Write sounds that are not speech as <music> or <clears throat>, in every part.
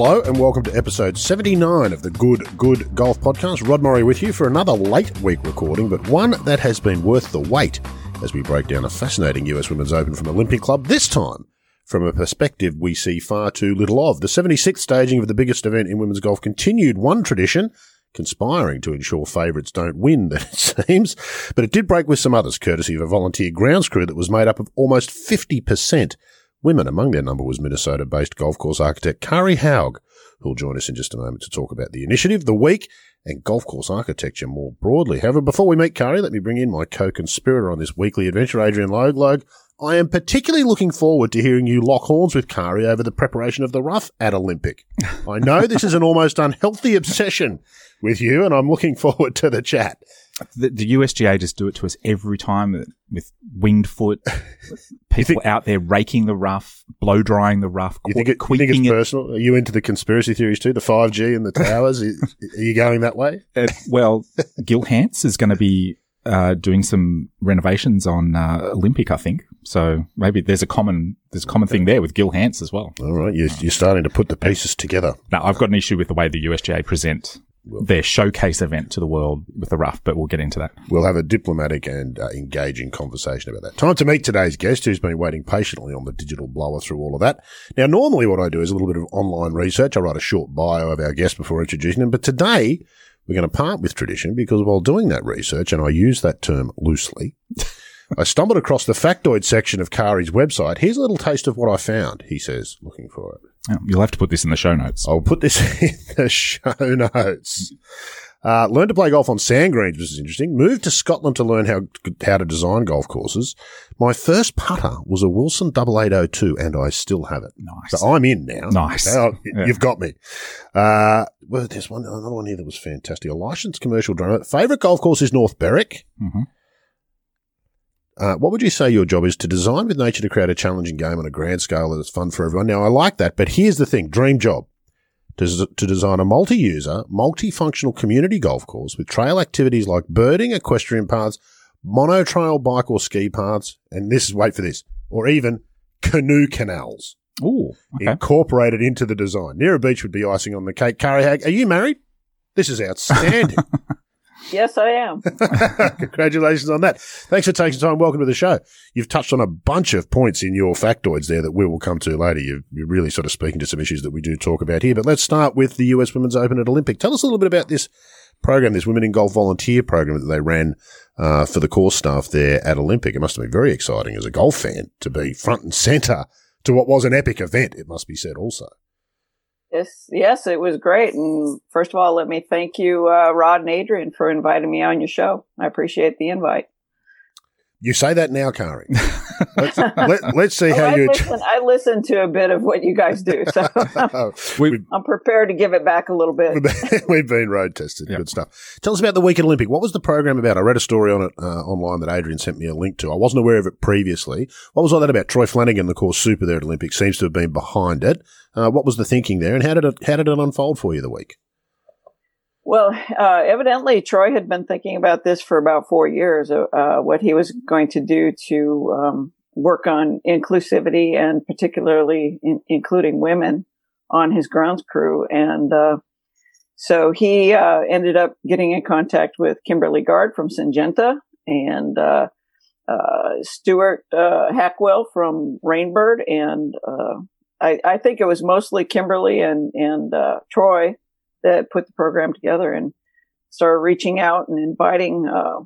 Hello and welcome to episode 79 of the Good Good Golf Podcast. Rod Murray with you for another late week recording, but one that has been worth the wait as we break down a fascinating US Women's Open from Olympic Club, this time from a perspective we see far too little of. The 76th staging of the biggest event in women's golf continued one tradition, conspiring to ensure favourites don't win, <laughs> that it seems, but it did break with some others, courtesy of a volunteer grounds crew that was made up of almost 50% women. Among their number was Minnesota based golf course architect Kari Haug, who'll join us in just a moment to talk about the initiative, the week, and golf course architecture more broadly. However, before we meet Kari, let me bring in my co-conspirator on this weekly adventure, Adrian. Logue, I am particularly looking forward to hearing you lock horns with Kari over the preparation of the rough at Olympic. I know this is an almost unhealthy obsession with you, and I'm looking forward to the chat. The, the USGA just do it to us every time with winged foot, <laughs> people think- out there raking the rough, blow drying the rough, You think, it, you think it's personal? Are you into the conspiracy theories too? The 5G and the towers? Are you going that way? Uh, well, Gil Hanse is going to be uh, doing some renovations on uh, Olympic, I think. So maybe there's a common there's a common thing there with Gil Hanse as well. All right, you're, you're starting to put the pieces together. Now, I've got an issue with the way the USGA present their showcase event to the world with the rough, but we'll get into that. We'll have a diplomatic and uh, engaging conversation about that. Time to meet today's guest who's been waiting patiently on the digital blower through all of that. Now, normally what I do is a little bit of online research. I write a short bio of our guest before introducing them, but today we're going to part with tradition because while doing that research, and I use that term loosely, <laughs> I stumbled across the factoid section of Kari's website. Here's a little taste of what I found, he says, looking for it. Oh, you'll have to put this in the show notes. I'll put this <laughs> in the show notes. Uh, learn to play golf on sand greens, which is interesting. Moved to Scotland to learn how how to design golf courses. My first putter was a Wilson 8802, and I still have it. Nice. So I'm in now. Nice. Now, Yeah. You've got me. Uh, well, there's one, another one here that was fantastic. A licensed commercial drummer. Favorite golf course is North Berwick. Mhm. Uh, what would you say your job is to design with nature to create a challenging game on a grand scale that's fun for everyone? Now, I like that, but here's the thing dream job to, to design a multi user, multifunctional community golf course with trail activities like birding, equestrian paths, mono trail bike or ski paths, and this is, wait for this, or even canoe canals Ooh, okay. incorporated into the design. Near a beach would be icing on the cake. Kari Haug, are you married? This is outstanding. <laughs> Yes, I am. <laughs> Congratulations on that. Thanks for taking time. Welcome to the show. You've touched on a bunch of points in your factoids there that we will come to later. You're, you're really sort of speaking to some issues that we do talk about here. But let's start with the US Women's Open at Olympic. Tell us a little bit about this program, this Women in Golf volunteer program that they ran uh, for the course staff there at Olympic. It must have been very exciting as a golf fan to be front and centre to what was an epic event, it must be said also. Yes, yes, it was great. And first of all, let me thank you, uh, Rod and Adrian, for inviting me on your show. I appreciate the invite. You say that now, Kari. <laughs> Let's, let, let's see Oh, how I, you. listen, <laughs> I listen to a bit of what you guys do, so <laughs> Oh, We- I'm prepared to give it back a little bit. We've been road tested. Yeah. Good stuff. Tell us about the Week at Olympic. What was the program about? I read a story on it uh, online that Adrian sent me a link to. I wasn't aware of it previously. What was all that about? Troy Flanagan, the course super there at Olympic, seems to have been behind it. Uh, what was the thinking there, and how did it how did it unfold for you the week? Well, uh, evidently, Troy had been thinking about this for about four years. Uh, uh, what he was going to do to um, work on inclusivity and particularly in, including women on his grounds crew, and uh, so he uh, ended up getting in contact with Kimberly Gard from Syngenta and uh, Stuart Hackwell from Rainbird, and I, I think it was mostly Kimberly and and Troy that put the program together and started reaching out and inviting uh,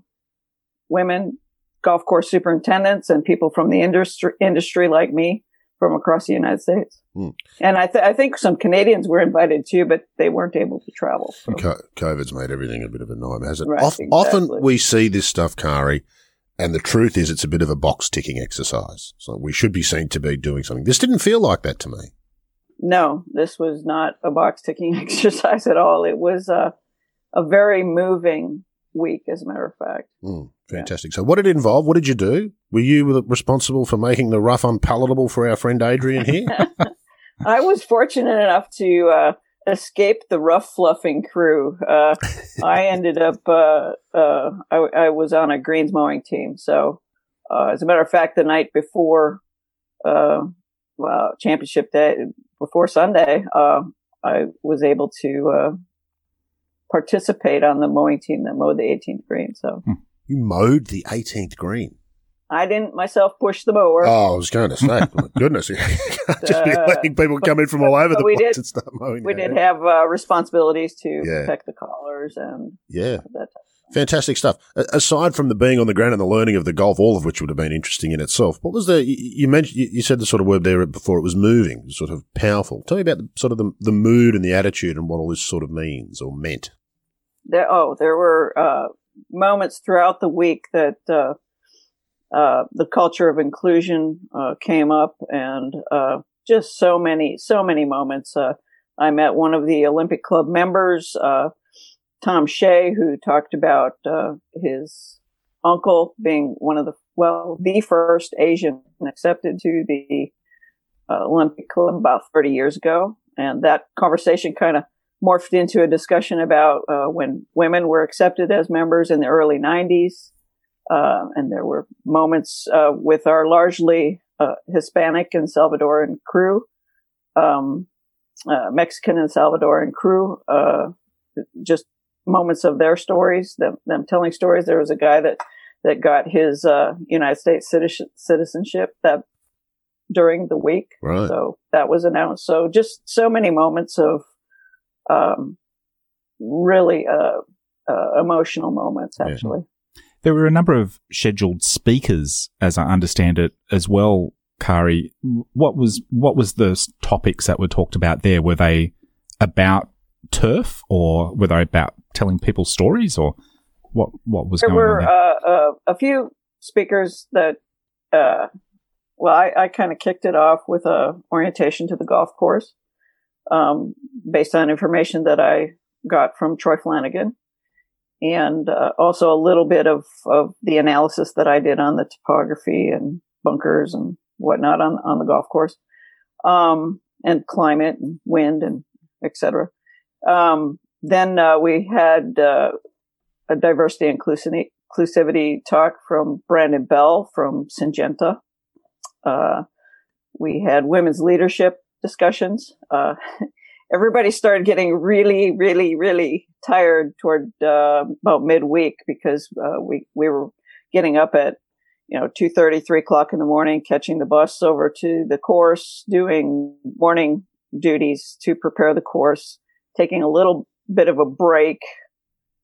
women golf course superintendents and people from the industry industry like me from across the United States. Hmm. And I, th- I think some Canadians were invited too, but they weren't able to travel. So. Co- COVID's made everything a bit of a nightmare, has it? Right, Of- Often we see this stuff, Kari, and the truth is it's a bit of a box ticking exercise. So we should be seen to be doing something. This didn't feel like that to me. No, this was not a box ticking <laughs> exercise at all. It was a, a very moving week, as a matter of fact. Mm, fantastic. So, what did it involve? What did you do? Were you responsible for making the rough unpalatable for our friend Adrian here? <laughs> I was fortunate enough to uh, escape the rough fluffing crew. Uh, I ended up, uh, uh, I, I was on a greens mowing team. So, uh, as a matter of fact, the night before, uh, championship day, before Sunday, uh, I was able to uh, participate on the mowing team that mowed the 18th green. So You mowed the 18th green. I didn't myself push the mower. Oh, I was going to say, my <laughs> goodness, you <laughs> can't just be Uh, letting people come in from all over the place did- and start mowing. we their did have uh, responsibilities to Yeah. protect the collars and Yeah. that. Fantastic stuff. Aside from the being on the ground and the learning of the golf, all of which would have been interesting in itself, what was the, you, mentioned, you, said the sort of word there before it was moving, sort of powerful. Tell me about the, sort of the, the mood and the attitude and what all this sort of means or meant. There, oh, there were uh, moments throughout the week that uh, uh, the culture of inclusion uh, came up, and uh, just so many, so many moments. Uh, I met one of the Olympic Club members, Tom Shea, who talked about uh, his uncle being one of the well, the first Asian accepted to the uh, Olympic Club about 30 years ago, and that conversation kind of morphed into a discussion about uh, when women were accepted as members in the early 90s. Uh, and there were moments uh, with our largely uh, Hispanic and Salvadoran crew, um, uh, Mexican and Salvadoran crew, just moments of their stories, them, them telling stories. There was a guy that, that got his uh, United States citizen- citizenship that during the week. Right. So that was announced. So just so many moments of um, really uh, uh, emotional moments, Yeah. actually. There were a number of scheduled speakers, as I understand it, as well. Kari, what was what was the topics that were talked about there? Were they about turf, or were they about telling people stories, or what? What was There going were on there? uh, uh, a few speakers that, uh, well, I, I kind of kicked it off with a orientation to the golf course, um, based on information that I got from Troy Flanagan, and uh, also a little bit of of the analysis that I did on the topography and bunkers and whatnot on on the golf course, um, and climate and wind and etc. Um, then uh, we had uh, a diversity and inclusi- inclusivity talk from Brandon Bell from Syngenta. Uh, we had women's leadership discussions. Uh, <laughs> everybody started getting really, really, really tired toward uh, about midweek because uh, we we were getting up at you know two thirty, three o'clock in the morning, catching the bus over to the course, doing morning duties to prepare the course, taking a little bit of a break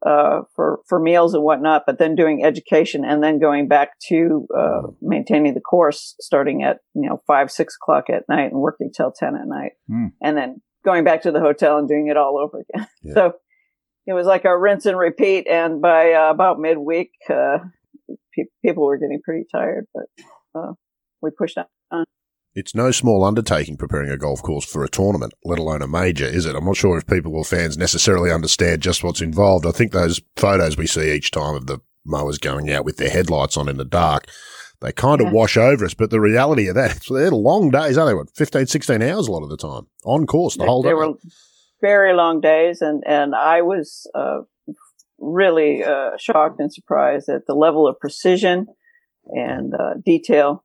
uh, for for meals and whatnot, but then doing education and then going back to uh, maintaining the course, starting at you know five six o'clock at night and working till ten at night, Hmm. and then going back to the hotel and doing it all over again. <laughs> Yeah. So it was like a rinse and repeat. And by uh, about midweek, uh, pe- people were getting pretty tired, but uh, we pushed on. It's no small undertaking preparing a golf course for a tournament, let alone a major, is it? I'm not sure if people or fans necessarily understand just what's involved. I think those photos we see each time of the mowers going out with their headlights on in the dark, they kind of Yeah. wash over us. But the reality of that, <laughs> they're long days, aren't they? What, 15, 16 hours a lot of the time on course the They- whole day. they were very long days, and and I was uh, really uh, shocked and surprised at the level of precision and uh, detail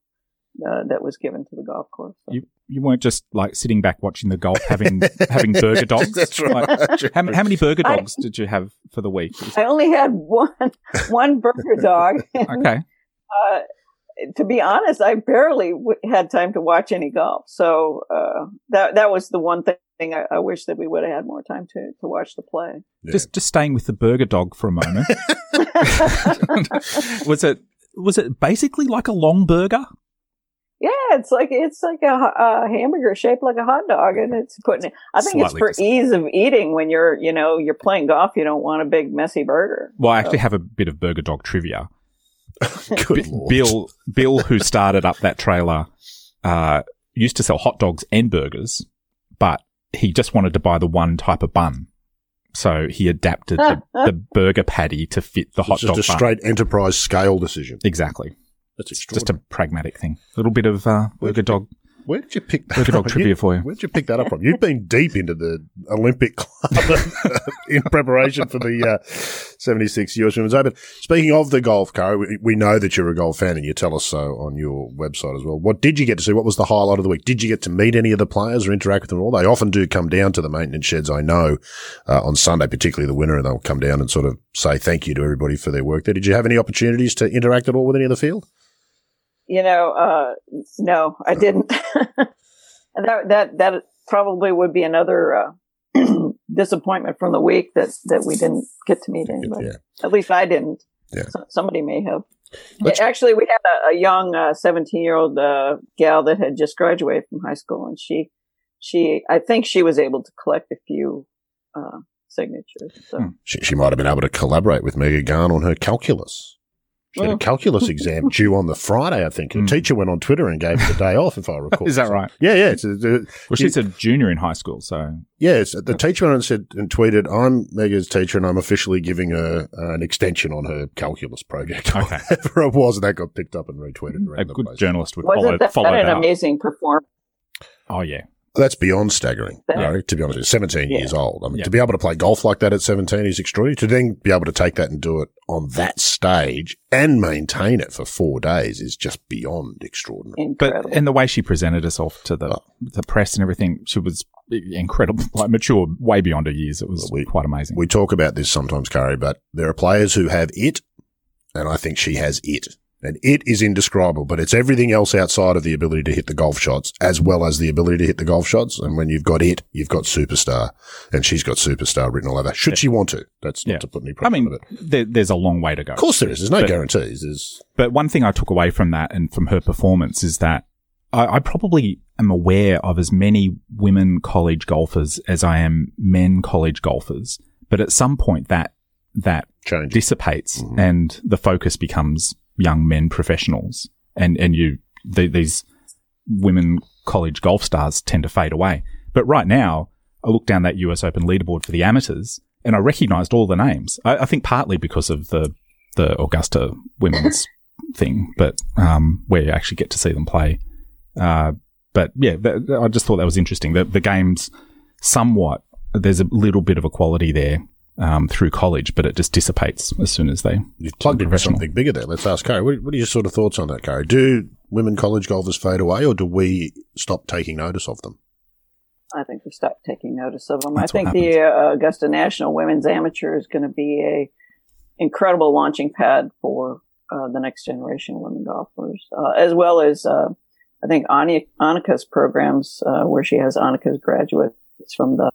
uh, that was given to the golf course. So- You you weren't just like sitting back watching the golf, having <laughs> having burger dogs. <laughs> That's Like, right. how, how many burger I- dogs did you have for the week? I only had one <laughs> one burger dog. Okay, uh, to be honest, I barely w- had time to watch any golf. So uh, that that was the one thing I, I wish that we would have had more time to to watch the play. Yeah. just just staying with the burger dog for a moment. was it was it basically like a long burger? Yeah, it's like it's like a, a hamburger shaped like a hot dog, and it's putting. I think it's for ease of eating when you're you know you're playing golf. You don't want a big messy burger. Well, I actually have a bit of burger dog trivia. <laughs> Good B- Lord. Bill Bill, who started up that trailer, uh, used to sell hot dogs and burgers, but he just wanted to buy the one type of bun. So he adapted the, <laughs> the burger patty to fit the hot It's just dog a bun. straight enterprise scale decision. Exactly. That's Just a pragmatic thing. A little bit of uh, burger dog Where did you pick that up? at trivia for you. Where did you pick that up from? You've been deep into the Olympic <laughs> club in preparation for the uh, 76 US Women's Open. Speaking of the golf, Kari, we, we know that you're a golf fan and you tell us so on your website as well. What did you get to see? What was the highlight of the week? Did you get to meet any of the players or interact with them at all? They often do come down to the maintenance sheds, I know, uh, on Sunday, particularly the winner, and they'll come down and sort of say thank you to everybody for their work there. Did you have any opportunities to interact at all with any of the field? You know, uh, no, I didn't. <laughs> that that that probably would be another uh, <clears throat> disappointment from the week that that we didn't get to meet anybody. Yeah. At least I didn't. Yeah. So- somebody may have. Let's- Actually, we had a, a young seventeen-year-old uh, gal that had just graduated from high school, and she she I think she was able to collect a few uh, signatures. So Hmm. She, she might have been able to collaborate with Megha Ganne on her calculus. She had a Mm. calculus <laughs> exam due on the Friday, I think. Her Mm. teacher went on Twitter and gave her the day off, if I recall. Is that right? Yeah, yeah. It's, uh, Well, she's a junior in high school, so yeah, the teacher went on and said and tweeted, "I'm Megha's teacher, and I'm officially giving her uh, an extension on her calculus project, <laughs> Okay. whatever it was." And that got picked up and retweeted around a the good place. journalist would follow, wasn't that, follow that an that up. amazing performance? Oh yeah, That's beyond staggering, Yeah. Larry, to be honest. with you. 17 Yeah. years old. I mean, Yeah. to be able to play golf like that at 17 is extraordinary. To then be able to take that and do it on that stage and maintain it for four days is just beyond extraordinary. Incredible. but and the way she presented herself to the Oh. the press and everything, she was incredible, like mature, way beyond her years. It was Well, we- quite amazing. We talk about this sometimes, Kari, but there are players who have it, and I think she has it. And it is indescribable, but it's everything else outside of the ability to hit the golf shots, as well as the ability to hit the golf shots. And when you've got it, you've got superstar, and she's got superstar written all over. Should she want to? That's not Yeah. to put any I pressure mean, there, there's a long way to go. Of course, there is. There's no But- guarantees. There's But one thing I took away from that and from her performance is that I, I probably am aware of as many women college golfers as I am men college golfers. But at some point that, that change. dissipates Mhm. and the focus becomes young men professionals and, and you, the, these women college golf stars tend to fade away. But right now, I look down that US Open leaderboard for the amateurs and I recognized all the names. I, I think partly because of the, the Augusta women's <laughs> thing, but, um, where you actually get to see them play. Uh, but yeah, that, I just thought that was interesting. The, the games somewhat, there's a little bit of equality there um, through college, but it just dissipates as soon as they. You've plugged into something bigger there. Let's ask Kari. What, what are your sort of thoughts on that, Kari? Do women college golfers fade away, or do we stop taking notice of them? I think we stopped taking notice of them. That's I think the uh, Augusta National Women's Amateur is going to be a incredible launching pad for uh, the next generation of women golfers, uh, as well as uh, I think Anya, Annika's programs, uh, where she has Annika's graduates from the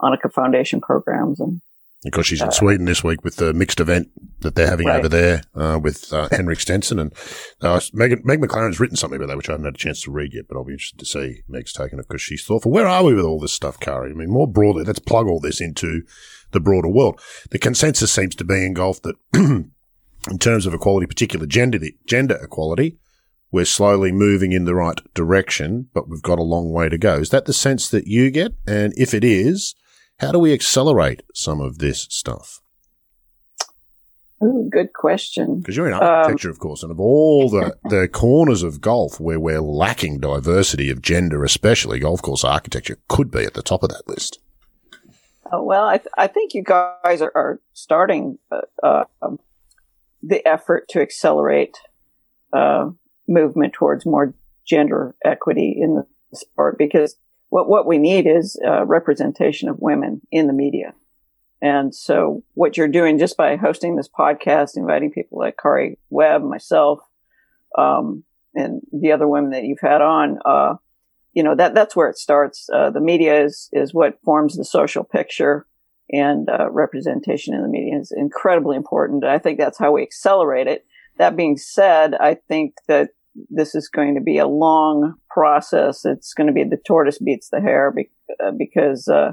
Annika Foundation programs, and Because she's in Sweden this week with the mixed event that they're having Right. over there uh, with uh, Henrik Stenson. And uh, Meg, Meg MacLaren's written something about that, which I haven't had a chance to read yet, but I'll be interested to see Meg's taken it because she's thoughtful. Where are we with all this stuff, Kari? I mean, more broadly, let's plug all this into the broader world. The consensus seems to be in golf that <clears throat> in terms of equality, particular gender, gender equality, we're slowly moving in the right direction, but we've got a long way to go. Is that the sense that you get? And if it is, how do we accelerate some of this stuff? ooh, good question. Because you're in Um, architecture, of course, and of all the, <laughs> the corners of golf where we're lacking diversity of gender, especially golf course architecture, could be at the top of that list. Uh, well, I, th- I think you guys are, are starting uh, um, the effort to accelerate uh, movement towards more gender equity in the sport because what what we need is uh, representation of women in the media. And so, what you're doing just by hosting this podcast, inviting people like Kari Webb, myself, um, and the other women that you've had on, uh, you know that that's where it starts. Uh, the media is is what forms the social picture, and uh, representation in the media is incredibly important. I think that's how we accelerate it. That being said, I think that this is going to be a long process. It's going to be the tortoise beats the hare uh, because uh,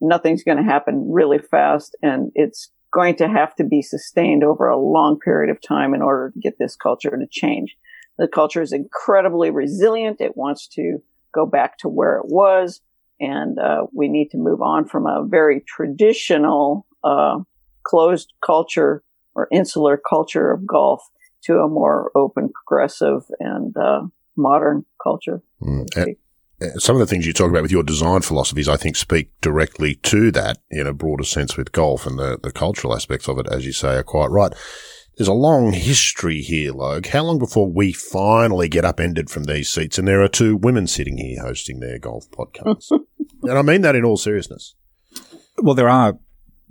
nothing's going to happen really fast, and it's going to have to be sustained over a long period of time in order to get this culture to change. The culture is incredibly resilient. It wants to go back to where it was. And uh, we need to move on from a very traditional uh, closed culture or insular culture of golf to a more open, progressive, and uh, modern culture. Mm. And, some of the things you talk about with your design philosophies, I think, speak directly to that in a broader sense with golf and the, the cultural aspects of it, as you say, are quite right. There's a long history here, Logue. How long before we finally get upended from these seats and there are two women sitting here hosting their golf podcasts? <laughs> and I mean that in all seriousness. Well, there are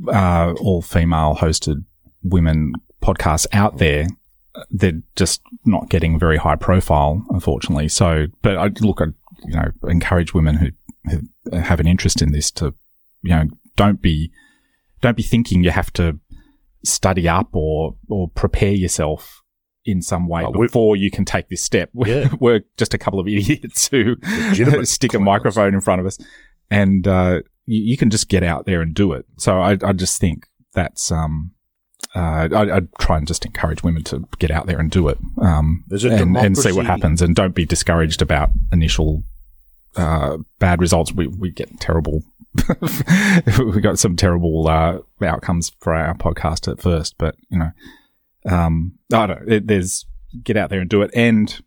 uh, all female hosted women podcasts out there. They're just not getting very high profile, unfortunately. So, but I look, I you know encourage women who, who have an interest in this to you know don't be don't be thinking you have to study up or or prepare yourself in some way oh, before you can take this step. <laughs> Yeah. We're just a couple of <laughs> idiots who <laughs> stick a microphone in front of us, and uh, you, you, can just get out there and do it. So I, I just think that's um, uh, I, would try and just encourage women to get out there and do it, um, and, and, see what happens, and don't be discouraged about initial uh, bad results. We we get terrible <laughs> we got some terrible uh, outcomes for our podcast at first, but you know, um, I don't. It, there's get out there and do it, and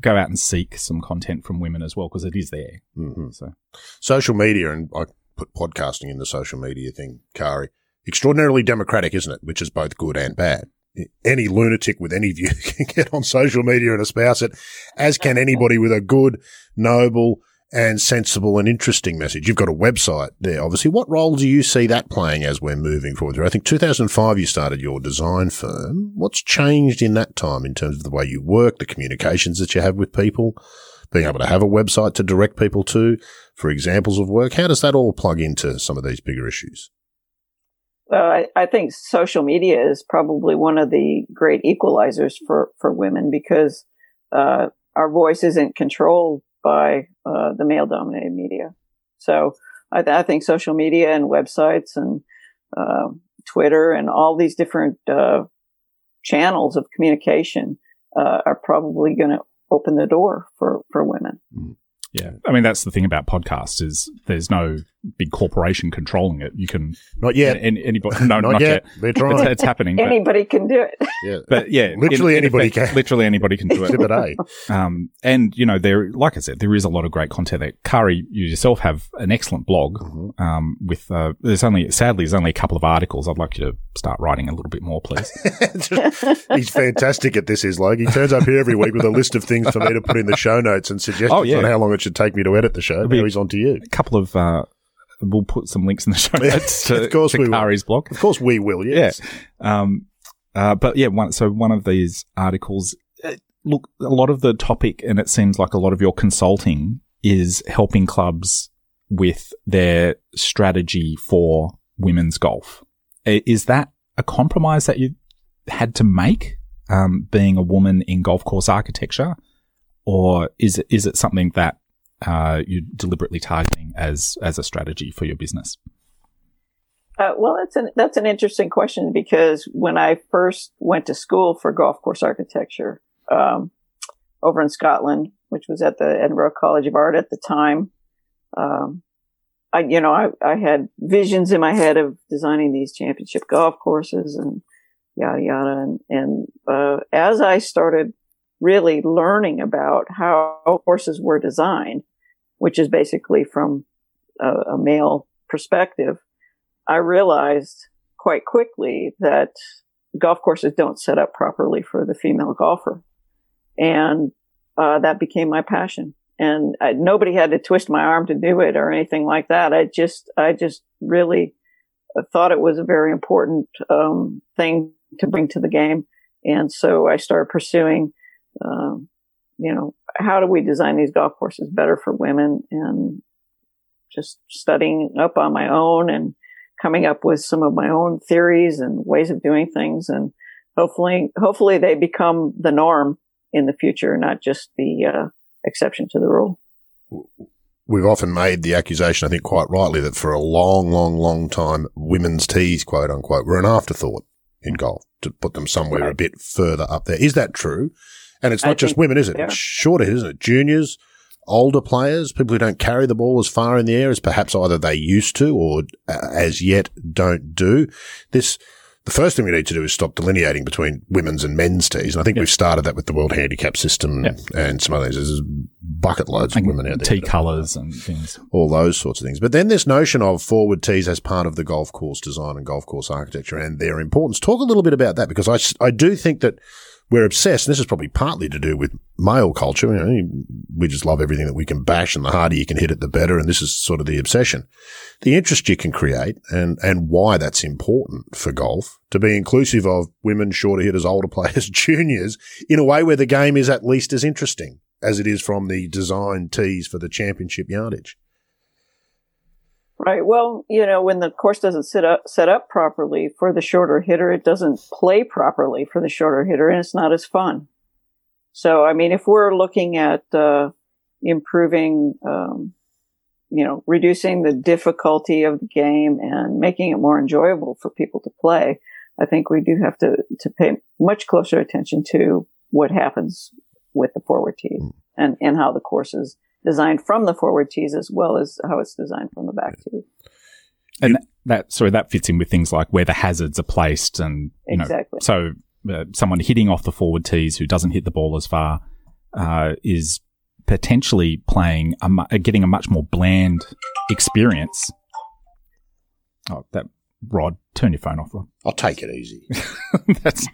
go out and seek some content from women as well because it is there. Mm-hmm. So, social media, and I put podcasting in the social media thing, Kari. Extraordinarily democratic, isn't it? Which is both good and bad. Any lunatic with any view <laughs> can get on social media and espouse it, as can anybody with a good, noble, and sensible and interesting message. You've got a website there, obviously. What role do you see that playing as we're moving forward? I think 2005 you started your design firm. What's changed in that time in terms of the way you work, the communications that you have with people, being able to have a website to direct people to for examples of work? How does that all plug into some of these bigger issues? Well, I, I think social media is probably one of the great equalizers for, for women because uh, our voice isn't controlled by uh, the male dominated media. So I, th- I, think social media and websites and uh, Twitter and all these different uh, channels of communication uh, are probably going to open the door for, for women. Mm. Yeah. I mean, that's the thing about podcasts is there's no big corporation controlling it. You can not yet. Any, anybody? No, not, not yet. yet. They're trying. It's, it's happening. anybody can do it. <laughs> Yeah, but yeah, literally in, anybody effect, can. Literally anybody can do it. Exhibit A. Um, and you know, there, like I said, there is a lot of great content there. Kari, you yourself have an excellent blog. Mm-hmm. Um, with uh, there's only sadly there's only a couple of articles. I'd like you to start writing a little bit more, please. <laughs> He's fantastic at this. Is like he turns up here every week with a list of things for me to put in the show notes and suggestions oh, yeah. on how long it should take me to edit the show. Now he's on to you. A couple of. Uh, we'll put some links in the show notes to, <laughs> of course to we Kari's will. blog. Of course we will, yes. Yeah. Um, uh, but yeah, one, so one of these articles, uh, look, a lot of the topic, and it seems like a lot of your consulting is helping clubs with their strategy for women's golf. Is that a compromise that you had to make, um, being a woman in golf course architecture? Or is it, is it something that uh, you're deliberately targeting as as a strategy for your business? Uh, well, that's an that's an interesting question because when I first went to school for golf course architecture um, over in Scotland, which was at the Edinburgh College of Art at the time, um, I you know I, I had visions in my head of designing these championship golf courses and yada yada and and uh, as I started really learning about how courses were designed, which is basically from a, a male perspective, I realized quite quickly that golf courses don't set up properly for the female golfer. And uh, that became my passion. And I, nobody had to twist my arm to do it or anything like that. I just, I just really thought it was a very important um, thing to bring to the game. And so I started pursuing um, you know, how do we design these golf courses better for women and just studying up on my own and coming up with some of my own theories and ways of doing things. And hopefully, hopefully they become the norm in the future, not just the uh, exception to the rule. We've often made the accusation, I think quite rightly, that for a long, long, long time, women's tees, quote unquote, were an afterthought in golf to put them somewhere right. a bit further up there. Is that true? And it's not I just women, is it? It's shorter, isn't it? Juniors, older players, people who don't carry the ball as far in the air as perhaps either they used to or uh, as yet don't do. This, the first thing we need to do is stop delineating between women's and men's tees. And I think Yep. we've started that with the World Handicap System Yep. and some other things. There's bucket loads of women out there. Tea colours and things. all those sorts of things. But then this notion of forward tees as part of the golf course design and golf course architecture and their importance. Talk a little bit about that because I, I do think that we're obsessed, and this is probably partly to do with male culture. You know, we just love everything that we can bash, and the harder you can hit it, the better. And this is sort of the obsession. The interest you can create and, and why that's important for golf to be inclusive of women, shorter hitters, older <laughs> players, juniors in a way where the game is at least as interesting as it is from the design tees for the championship yardage. Right. Well, you know, when the course doesn't set up set up properly for the shorter hitter, it doesn't play properly for the shorter hitter, and it's not as fun. So, I mean, if we're looking at uh, improving, um, you know, reducing the difficulty of the game and making it more enjoyable for people to play, I think we do have to to pay much closer attention to what happens with the forward tee and and how the course is designed from the forward tees as well as how it's designed from the back tee. And that, that sorry, that fits in with things like where the hazards are placed, and you know, Exactly. so uh, someone hitting off the forward tees who doesn't hit the ball as far uh, is potentially playing a mu- uh, getting a much more bland experience. Oh, that Rod, turn your phone off, Rod. I'll take it easy. <laughs> That's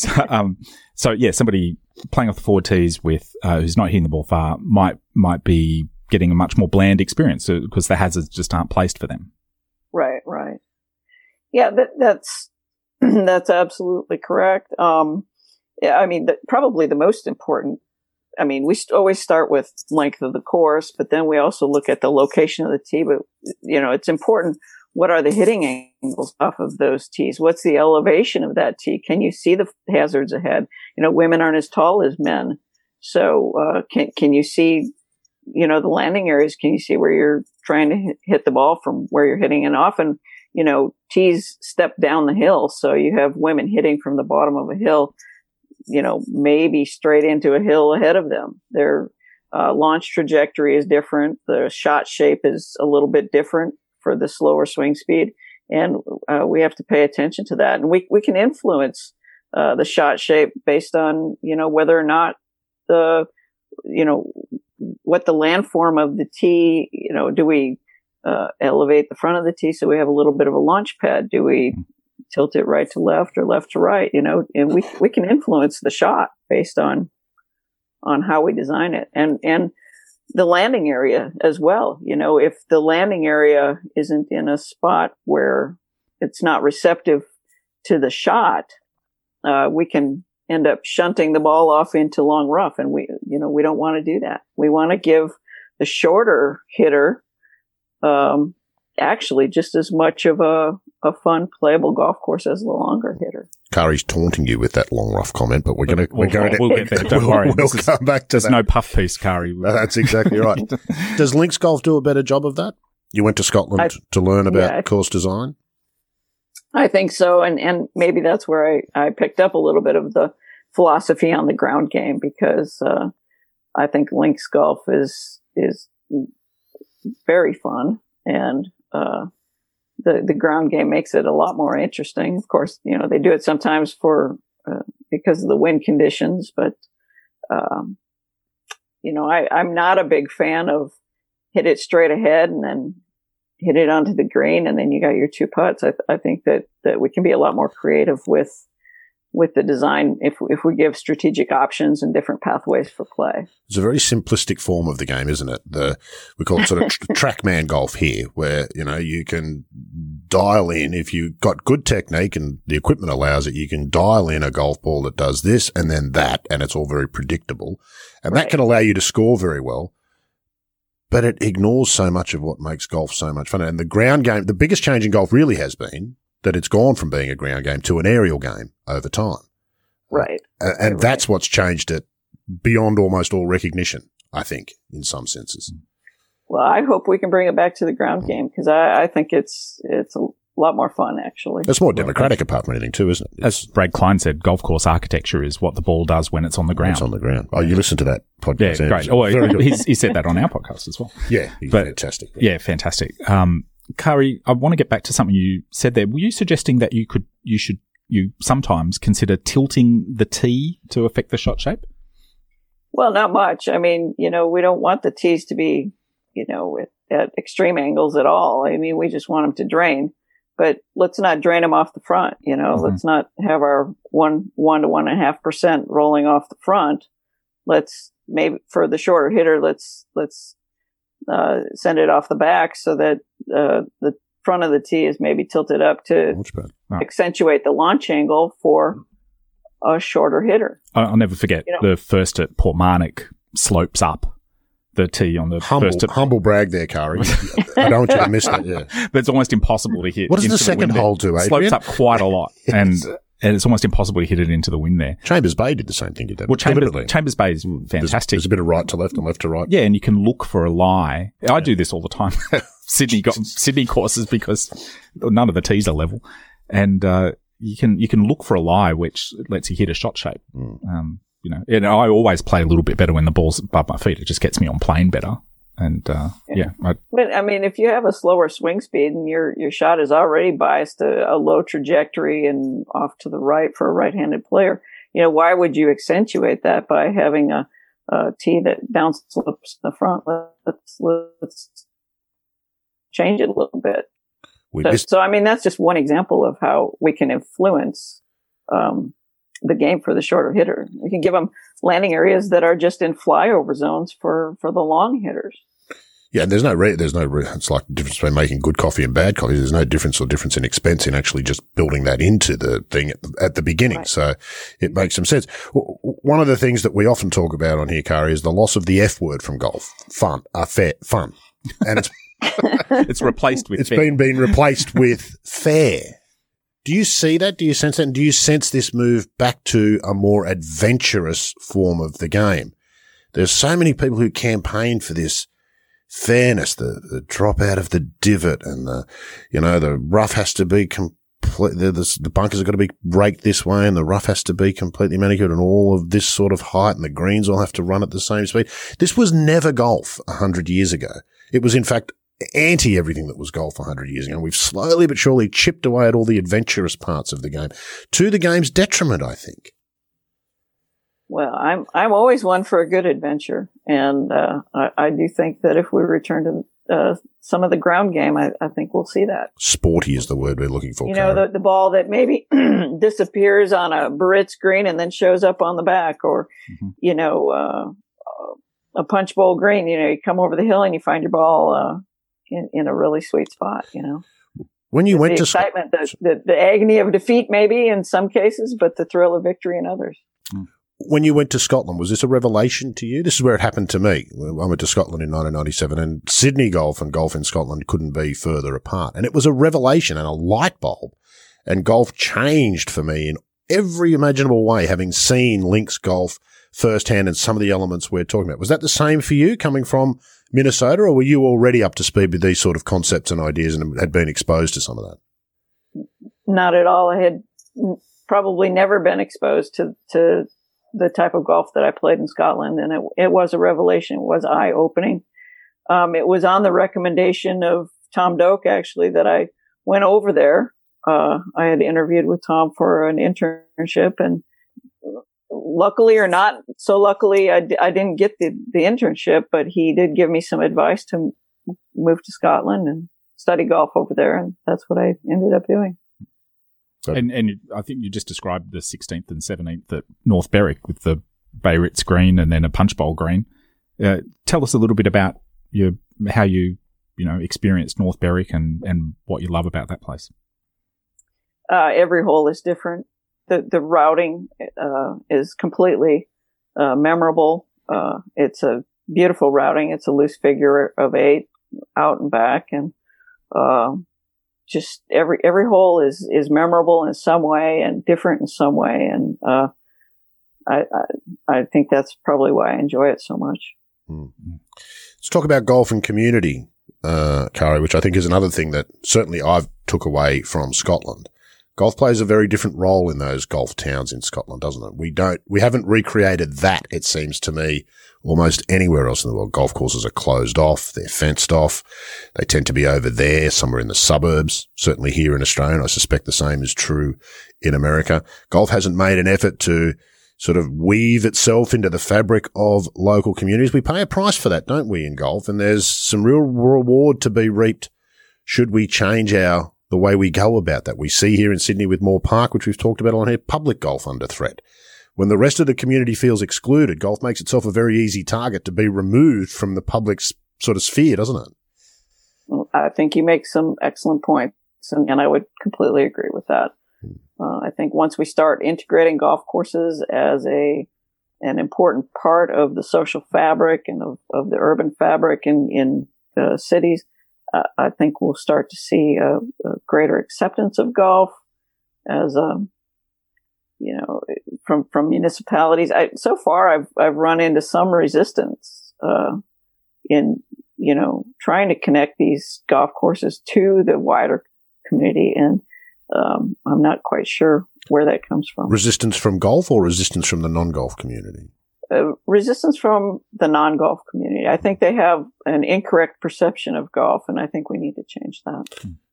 <laughs> so, um, so yeah, somebody playing off the forward tees with uh, who's not hitting the ball far might might be getting a much more bland experience uh, because the hazards just aren't placed for them. Right, right. Yeah, that, that's <clears throat> that's absolutely correct. Um, yeah, I mean, the, probably the most important. I mean, we st- always start with length of the course, but then we also look at the location of the tee. But you know, it's important. What are the hitting angles off of those tees? What's the elevation of that tee? Can you see the hazards ahead? You know, women aren't as tall as men, so uh, can can you see you know, the landing areas, can you see where you're trying to hit, the ball from where you're hitting? And often, you know, tees step down the hill. So you have women hitting from the bottom of a hill, you know, maybe straight into a hill ahead of them. Their uh, launch trajectory is different. The shot shape is a little bit different for the slower swing speed. And uh, we have to pay attention to that. And we, we can influence uh, the shot shape based on, you know, whether or not the, you know, what the landform of the tee, you know, do we uh, elevate the front of the tee so we have a little bit of a launch pad? Do we tilt it right to left or left to right? You know, and we we can influence the shot based on on how we design it and and the landing area as well. You know, if the landing area isn't in a spot where it's not receptive to the shot, uh, we can end up shunting the ball off into long rough. And we, you know, we don't want to do that. We want to give the shorter hitter, um, actually just as much of a, a fun playable golf course as the longer hitter. Kari's taunting you with that long rough comment, but we're going to we're We'll- going to we'll get there, don't we'll, worry. <laughs> we'll This is- come back to There's that. no puff piece, Kari. That's exactly right. <laughs> Does Links Golf do a better job of that? You went to Scotland I- to learn about yeah, course design. I think so. And, and maybe that's where I, I picked up a little bit of the philosophy on the ground game because, uh, I think links golf is, is very fun and, uh, the, the ground game makes it a lot more interesting. Of course, you know, they do it sometimes for, uh, because of the wind conditions, but, um, you know, I, I'm not a big fan of hit it straight ahead and then hit it onto the green and then you got your two putts. I, th- I think that, that we can be a lot more creative with, with the design if, if we give strategic options and different pathways for play. It's a very simplistic form of the game, isn't it? The we call it sort of <laughs> tr- trackman golf here, where you know you can dial in if you've got good technique and the equipment allows it. You can dial in a golf ball that does this and then that, and it's all very predictable, and that can allow you to score very well. But it ignores so much of what makes golf so much fun. And the ground game, the biggest change in golf really has been that it's gone from being a ground game to an aerial game over time. Right. And, and Right. that's what's changed it beyond almost all recognition, I think, in some senses. Mm. Well, I hope we can bring it back to the ground game because I, I think it's, it's a lot more fun actually. It's more democratic apart from anything too, isn't it? As Brad Klein said, golf course architecture is what the ball does when it's on the ground. It's on the ground. Oh, you listen to that podcast? yeah, podcast. great. Oh, Very he's, he said that on our podcast as well. yeah, he's but- fantastic. Yeah, fantastic. Um, Kari, I want to get back to something you said there. Were you suggesting that you could, you should you sometimes consider tilting the tee to affect the shot shape? Well, not much. I mean, you know, we don't want the tees to be, you know, at, at extreme angles at all. I mean, we just want them to drain, but let's not drain them off the front. You know, mm-hmm. let's not have our one, one to one and a half percent rolling off the front. Let's maybe for the shorter hitter, let's, let's, uh, send it off the back so that, uh, the front of the tee is maybe tilted up to accentuate the launch angle for a shorter hitter. I'll never forget you know? the first at Port Portmarnock slopes up the tee on the humble, first. At- humble brag there, Kari. <laughs> I don't want you to miss that. Yeah, but it's almost impossible to hit. What does the second the hole do? Adrian? Slopes up quite a lot, <laughs> yes. and and it's almost impossible to hit it into the wind there. Chambers Bay did the same thing, did that? Well, Chambers, Chambers Bay is fantastic. There's, there's, a bit of right to left and left to right. Yeah, and you can look for a lie. I yeah. do this all the time. <laughs> Sydney got Sydney courses because none of the tees are level, and uh, you can you can look for a lie which lets you hit a shot shape. Mm. Um, you know, and I always play a little bit better when the ball's above my feet. It just gets me on plane better. And uh, yeah, yeah I, but I mean, if you have a slower swing speed and your your shot is already biased to a low trajectory and off to the right for a right-handed player, you know, why would you accentuate that by having a, a tee that down slips in the front? Let's let's change it a little bit. So, just- so, I mean, that's just one example of how we can influence um, the game for the shorter hitter. We can give them landing areas that are just in flyover zones for for the long hitters. Yeah, and there's no re- there's no re- it's like the difference between making good coffee and bad coffee. There's no difference or difference in expense in actually just building that into the thing at the, at the beginning. Right. So it makes some sense. One of the things that we often talk about on here, Kari, is the loss of the F word from golf. Fun, uh, fair, fun, and it's <laughs> it's replaced with. It's fair. been been replaced with fair. Do you see that? Do you sense that? And do you sense this move back to a more adventurous form of the game? There's so many people who campaign for this fairness, the, the drop out of the divot and the, you know, the rough has to be complete. The, the, the bunkers have got to be raked this way and the rough has to be completely manicured and all of this sort of height and the greens all have to run at the same speed. This was never golf a hundred years ago. It was in fact anti everything that was golf 100 years ago. And we've slowly but surely chipped away at all the adventurous parts of the game to the game's detriment, I think. Well, I'm I'm always one for a good adventure, and uh, I, I, do think that if we return to uh, some of the ground game, I, I, think we'll see that. Sporty is the word we're looking for. You know, the, the, ball that maybe <clears throat> disappears on a Biarritz green and then shows up on the back, or mm-hmm. you know, uh, a punch bowl green. You know, you come over the hill and you find your ball uh, in, in a really sweet spot, you know. When you went the to excitement, the, the, the, agony of defeat, maybe in some cases, but the thrill of victory in others. Hmm. When you went to Scotland, was this a revelation to you? This is where it happened to me. I went to Scotland in 1997, and Sydney golf and golf in Scotland couldn't be further apart. And it was a revelation and a light bulb. And golf changed for me in every imaginable way, having seen links golf firsthand and some of the elements we're talking about. Was that the same for you coming from Minnesota, or were you already up to speed with these sort of concepts and ideas and had been exposed to some of that? Not at all. I had probably never been exposed to, to the type of golf that I played in Scotland, and it, it was a revelation. It was eye opening. Um, it was on the recommendation of Tom Doak, actually, that I went over there. Uh, I had interviewed with Tom for an internship, and luckily or not so luckily I d- I didn't get the, the internship but he did give me some advice to move to scotland and study golf over there and that's what i ended up doing. And and i think you just described the 16th and 17th at north berwick with the Biarritz green and then a punch bowl green. Uh, tell us a little bit about your how you you know experienced north berwick and and what you love about that place. Uh, every hole is different the the routing uh, is completely uh, memorable. Uh, it's a beautiful routing. It's a loose figure of eight out and back, and um, just every every hole is is memorable in some way and different in some way, and uh, I, I, I think that's probably why I enjoy it so much. Mm-hmm. Let's talk about golf and community, uh, Kari, which I think is another thing that certainly I've took away from Scotland golf plays a very different role in those golf towns in Scotland, doesn't it? We don't, we haven't recreated that, it seems to me, almost anywhere else in the world. Golf courses are closed off. They're fenced off. They tend to be over there, somewhere in the suburbs. Certainly here in Australia. And I suspect the same is true in America. Golf hasn't made an effort to sort of weave itself into the fabric of local communities. We pay a price for that, don't we, in golf? And there's some real reward to be reaped should we change our the way we go about that. We see here in Sydney with Moore Park, which we've talked about on here, public golf under threat. When the rest of the community feels excluded, golf makes itself a very easy target to be removed from the public's sort of sphere, doesn't it? I think you make some excellent points, and, and I would completely agree with that. Hmm. Uh, I think once we start integrating golf courses as a an important part of the social fabric and of, of the urban fabric in in uh, cities, I think we'll start to see a, a greater acceptance of golf as a, um, you know, from from municipalities. I, so far, I've I've run into some resistance uh, in you know trying to connect these golf courses to the wider community, and um, I'm not quite sure where that comes from. Resistance from golf or resistance from the non-golf community? Uh, resistance from the non-golf community. I think they have an incorrect perception of golf, and I think we need to change that.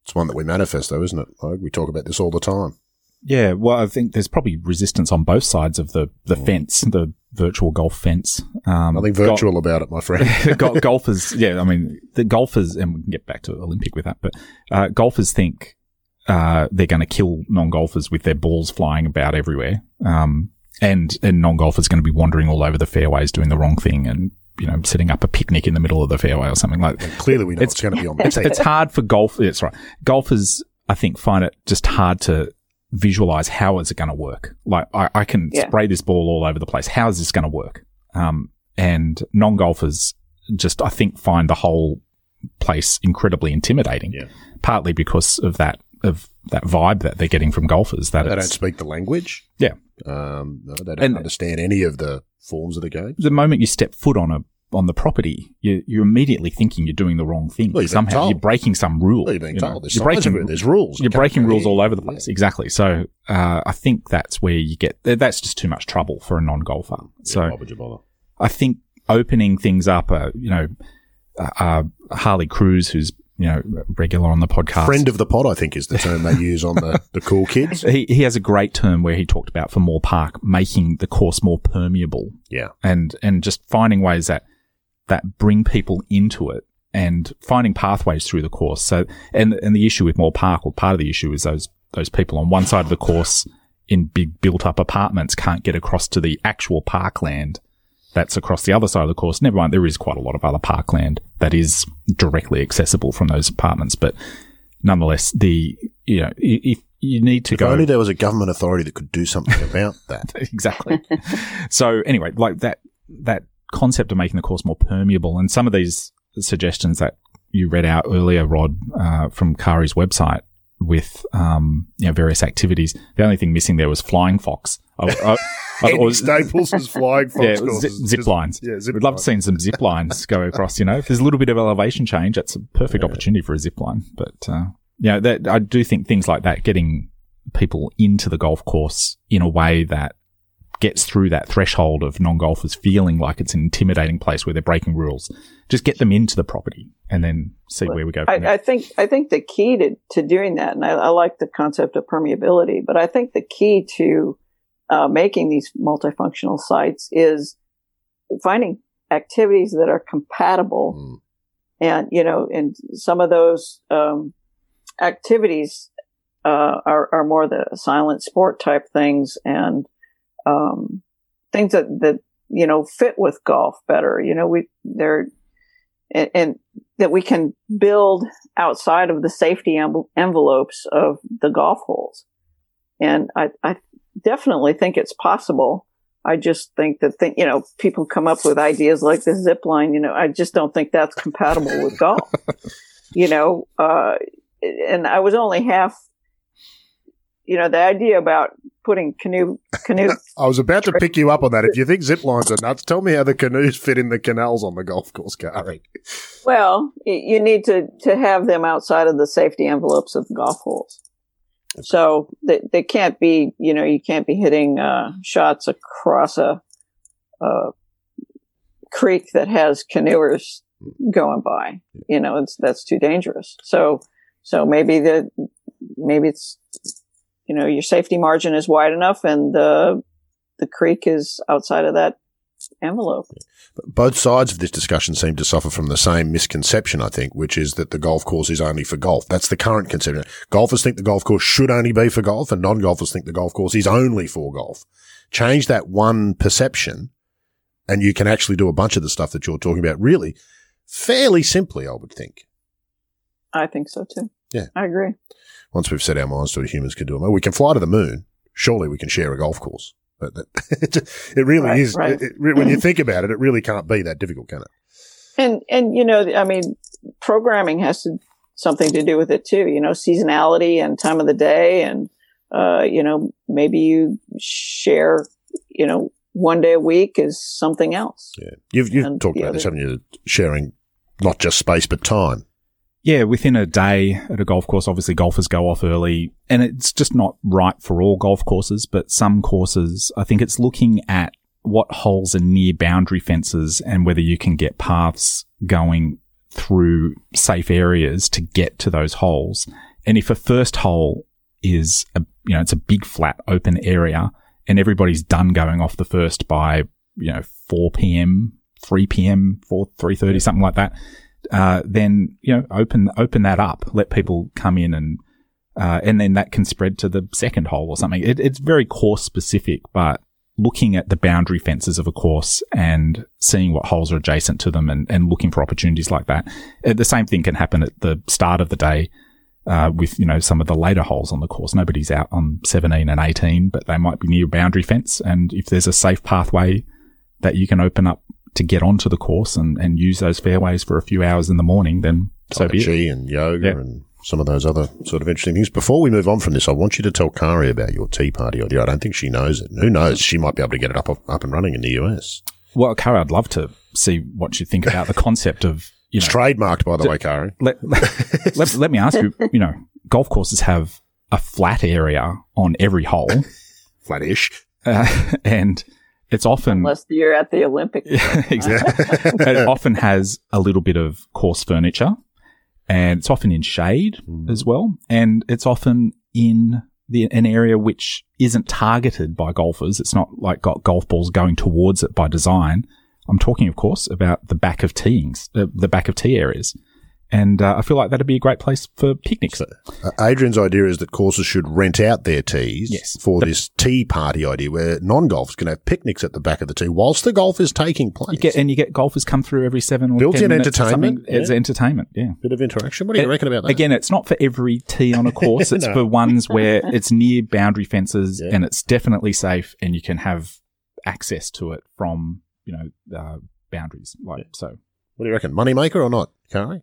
It's one that we manifest, though, isn't it? Like we talk about this all the time. Yeah, well, I think there's probably resistance on both sides of the the mm. fence, the virtual golf fence. Um, Nothing virtual go- about it, my friend. <laughs> <laughs> golfers, yeah, I mean, the golfers, and we can get back to Olympic with that, but uh, golfers think uh, they're going to kill non golfers with their balls flying about everywhere. Um, and and non golfers going to be wandering all over the fairways doing the wrong thing and you know setting up a picnic in the middle of the fairway or something like. that. clearly, we know it's, going to be on. <laughs> It's, it's hard for golf. That's right. Golfers, I think, find it just hard to visualize how is it going to work. Like I, I can yeah. spray this ball all over the place. How is this going to work? Um, and non golfers just, I think, find the whole place incredibly intimidating. Yeah. Partly because of that of that vibe that they're getting from golfers. That they don't speak the language. Yeah, um, no, they don't and understand any of the forms of the game. The moment you step foot on a on the property, you, you're immediately thinking you're doing the wrong thing. Well, Somehow you're breaking some rule. Well, you're being you told there's, you're breaking, there's rules. You're breaking rules all over the place. Yeah. Exactly. So uh, I think that's where you get that's just too much trouble for a non golfer. So yeah, I think opening things up, uh, you know, uh, uh Harley Kruse, who's you know, regular on the podcast. Friend of the pod, I think, is the term they use on the, the cool kids. He, he has a great term where he talked about for Moore Park making the course more permeable. Yeah. And, and just finding ways that, that bring people into it and finding pathways through the course. So, and, and the issue with Moore Park, or part of the issue is those, those people on one side of the course in big built up apartments can't get across to the actual parkland that's across the other side of the course. Never mind, there is quite a lot of other parkland that is directly accessible from those apartments, but nonetheless, the you know if you need to if go. Only there was a government authority that could do something about <laughs> that. exactly. so anyway, like that that concept of making the course more permeable, and some of these suggestions that you read out earlier, Rod, uh, from Kari's website with um, you know various activities. The only thing missing there was flying fox. I, I, I, Staples was flying fox. Yeah, zip, zip lines. Yeah, zip We'd love to see some zip lines go across. You know, if there's a little bit of elevation change, that's a perfect yeah. opportunity for a zip line. But uh, yeah, that, I do think things like that, getting people into the golf course in a way that gets through that threshold of non-golfers feeling like it's an intimidating place where they're breaking rules. Just get them into the property and then see where we go. I, I, think I think the key to, to doing that, and I, I, like the concept of permeability, but I think the key to uh, making these multifunctional sites is finding activities that are compatible, mm. and you know, and some of those um, activities uh, are, are more the silent sport type things and um, things that that you know fit with golf better. You know, we they're and, and that we can build outside of the safety envelopes of the golf holes. And I, I definitely think it's possible. I just think that, th- you know, people come up with ideas like the zip line, you know, I just don't think that's compatible with golf. <laughs> You know, uh, and I was only half you know, the idea about putting canoe canoe. <laughs> I was about to pick you up on that. If you think zip lines are nuts, tell me how the canoes fit in the canals on the golf course, Kari. Well, you need to to have them outside of the safety envelopes of the golf holes. So they, they can't be, you know, you can't be hitting uh, shots across a, a creek that has canoers going by. You know, it's that's too dangerous. So so maybe the maybe it's you know your safety margin is wide enough and the the creek is outside of that envelope. Both sides of this discussion seem to suffer from the same misconception, I think, which is that the golf course is only for golf. That's the current conception. Golfers think the golf course should only be for golf and non-golfers think the golf course is only for golf. Change that one perception and you can actually do a bunch of the stuff that you're talking about really fairly simply, I would think. I think so too. Yeah. I agree. Once we've set our minds to it, humans can do it. We can fly to the moon. Surely we can share a golf course. But that, <laughs> it really Right, is. right. It, it- when you think about it, it really can't be that difficult, can it? And and you know, I mean, programming has to, something to do with it too. You know, seasonality and time of the day, and uh, you know, maybe you share, you know, one day a week is something else. Yeah. You've, you've And talked about this, other- haven't you? Sharing not just space, but time. Yeah, within a day at a golf course, obviously golfers go off early and it's just not right for all golf courses, but some courses, I think it's looking at what holes are near boundary fences and whether you can get paths going through safe areas to get to those holes. And if a first hole is a, you know, it's a big flat open area and everybody's done going off the first by, you know, 4 p.m., 3 p.m., 4, 3.30, something like that uh, then you know open open that up, let people come in and uh, and then that can spread to the second hole or something. It, it's very course specific, but looking at the boundary fences of a course and seeing what holes are adjacent to them and, and looking for opportunities like that. Uh, the same thing can happen at the start of the day. Uh, with you know some of the later holes on the course, nobody's out on 17 and 18, but they might be near a boundary fence. And if there's a safe pathway that you can open up to get onto the course and, and use those fairways for a few hours in the morning, then so be it. And yoga Yeah. and some of those other sort of interesting things. Before we move on from this, I want you to tell Kari about your tea party idea. I don't think she knows it. Who knows? She might be able to get it up up and running in the US. Well, Kari, I'd love to see what you think about the concept of, you It's know, trademarked, by the way, Kari. <laughs> let, let, let me ask you, you know, golf courses have a flat area on every hole, <laughs> Flattish. uh, <laughs> and it's often, Unless you're at the Olympics. <laughs> exactly, it <laughs> often has a little bit of coarse furniture and it's often in shade mm. as well. And it's often in the, an area which isn't targeted by golfers. It's not like got golf balls going towards it by design. I'm talking, of course, about the back of teeings, the, uh, the back of tee areas. And uh, I feel like that'd be a great place for picnics. Uh, Adrian's idea is that courses should rent out their tees Yes. for this tea party idea where non-golfers can have picnics at the back of the tee whilst the golf is taking place. You get, and you get golfers come through every seven or Built-in 10 minutes or entertainment, something. It's yeah. entertainment, yeah. Bit of interaction. What do you reckon about that? Again, it's not for every tee on a course. <laughs> It's No. for ones <laughs> where it's near boundary fences Yeah. and it's definitely safe and you can have access to it from, you know, uh, boundaries. Like, so. What do you reckon? Moneymaker or not, Kari?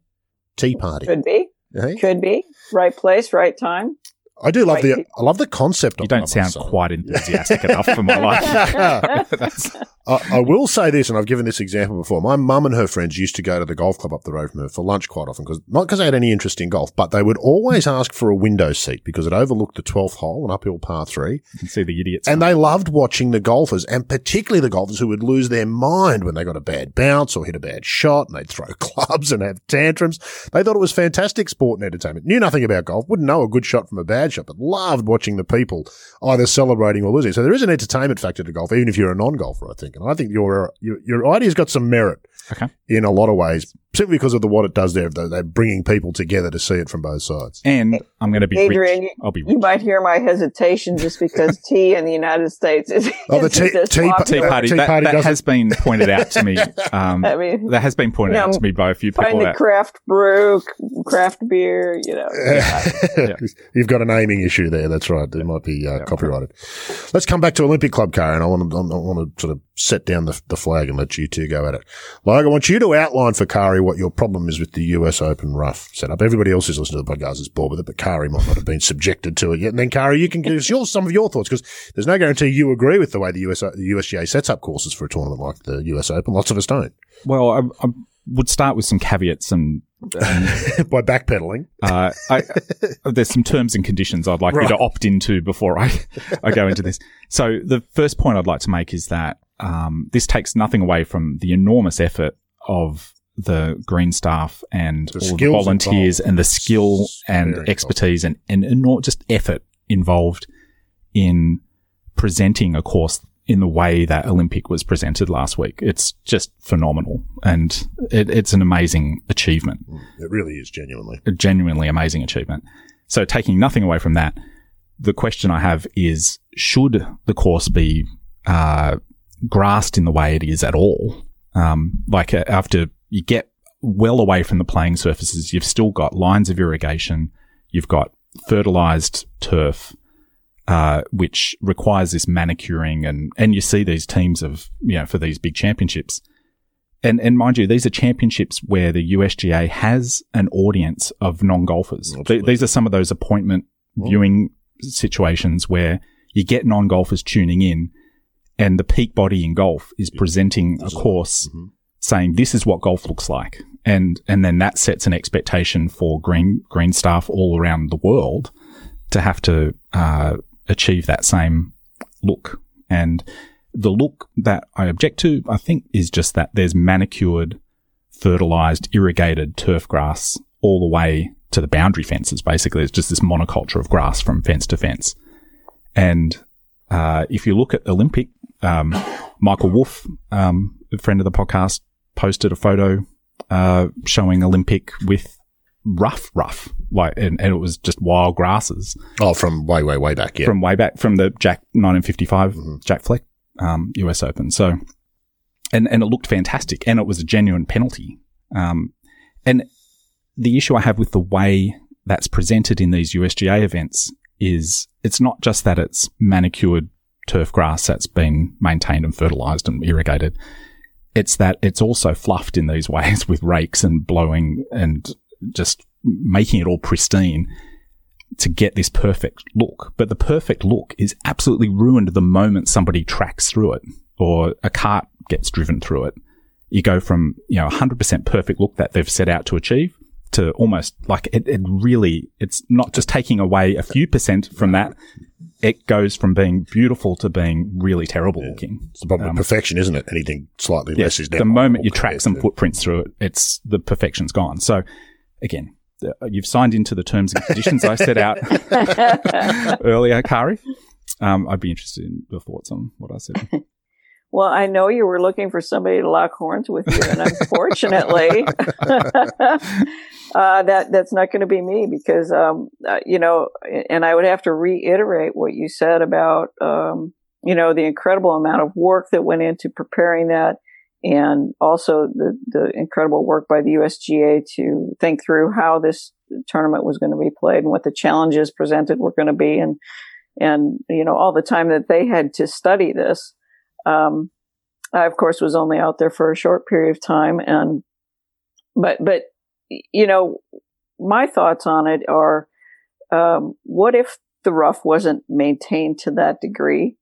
Tea party. Could be. Hey? Could be. Right place, right time. I do love Right the. I love the concept You it, don't sound say. quite enthusiastic enough for my life. <laughs> I, I will say this, and I've given this example before. My mum and her friends used to go to the golf club up the road from her for lunch quite often, because not because they had any interest in golf, but they would always ask for a window seat because it overlooked the twelfth hole, an uphill par three, you can see the idiots. and they loved watching the golfers, and particularly the golfers who would lose their mind when they got a bad bounce or hit a bad shot, and they'd throw <laughs> clubs and have tantrums. They thought it was fantastic sport and entertainment. Knew nothing about golf, wouldn't know a good shot from a bad shot, but loved watching the people either celebrating or losing. So there is an entertainment factor to golf, even if you're a non-golfer, I think. And I think your your, your idea's got some merit Okay. in a lot of ways, simply because of the what it does there. Though they're bringing people together to see it from both sides. and I'm going to be Adrian, rich. you- I'll be You might hear my hesitation just because <laughs> tea in the United States is, Oh, the isn't tea- this tea- Tea party. Tea that party that doesn't- has been pointed out to me. <laughs> Um, I mean, that has been pointed You out to me by a few people. find the That, craft brew, craft beer, you know. <laughs> You've got a naming issue there. That's right. It might be uh, copyrighted. Let's come back to Olympic Club, Karen. I want to, I want to sort of set down the, the flag and let you two go at it. Like, I want you to outline for Kari what your problem is with the US Open rough setup. Everybody else who's listening to the podcast is bored with it, but Kari might not have been subjected to it yet. And then, Kari, you can give us your, some of your thoughts because there's no guarantee you agree with the way the, US, the USGA sets up courses for a tournament like the US Open. Lots of us don't. well, I, I would start with some caveats and <laughs> By backpedaling. Uh, I, there's some terms and conditions I'd like you to opt into before I, I go into this. So the first point I'd like to make is that um, this takes nothing away from the enormous effort of the green staff and The all the volunteers involved. and the skill and very expertise and, and, and not just effort involved in presenting a course in the way that Olympic was presented last week. It's just phenomenal and it, it's an amazing achievement It really is genuinely. a genuinely amazing achievement. So taking nothing away from that, the question I have is, should the course be, uh, grassed in the way it is at all? Um, like uh, after you get well away from the playing surfaces, you've still got lines of irrigation, you've got fertilized turf, uh, which requires this manicuring and, and you see these teams of, you know, for these big championships. And, and mind you, these are championships where the USGA has an audience of non-golfers. Th- these are some of those appointment viewing situations where you get non-golfers tuning in and the peak body in golf is presenting a course Mhm. saying this is what golf looks like. And, and then that sets an expectation for green, green staff all around the world to have to, uh, achieve that same look. And the look that I object to, I think, is just that there's manicured, fertilized, irrigated turf grass all the way to the boundary fences. Basically, it's just this monoculture of grass from fence to fence. And uh, if you look at Olympic, um, Michael Wolf, um, a friend of the podcast, posted a photo uh, showing Olympic with rough, rough, like, and, and it was just wild grasses Oh, from way, way, way back. Yeah. from way back from the Jack 1955 Jack Fleck um, US Open. So, and and it looked fantastic, and it was a genuine penalty. Um, and the issue I have with the way that's presented in these USGA events is it's not just that it's manicured turf grass that's been maintained and fertilized and irrigated. It's that it's also fluffed in these <laughs> ways with rakes and blowing and just making it all pristine to get this perfect look. But the perfect look is absolutely ruined the moment somebody tracks through it or a cart gets driven through it. You go from, you know, 100% perfect look that they've set out to achieve to almost like it, it really, it's not just taking away a few percent from that. It goes from being beautiful to being really terrible looking. It's the problem with perfection, isn't it? Anything slightly less is The moment you track some footprints through it, it's the perfection's gone. So again, you've signed into the terms and conditions I set out <laughs> earlier, Kari. Um, I'd be interested in your thoughts on what I said. <laughs> Well, I know you were looking for somebody to lock horns with you, and unfortunately, <laughs> uh, that that's not going to be me because, um, uh, you know, and I would have to reiterate what you said about, um, you know, the incredible amount of work that went into preparing that, and also the the incredible work by the USGA to think through how this tournament was going to be played and what the challenges presented were going to be, and and you know all the time that they had to study this. Um, I, of course, was only out there for a short period of time, and but but you know, my thoughts on it are: um, what if the rough wasn't maintained to that degree,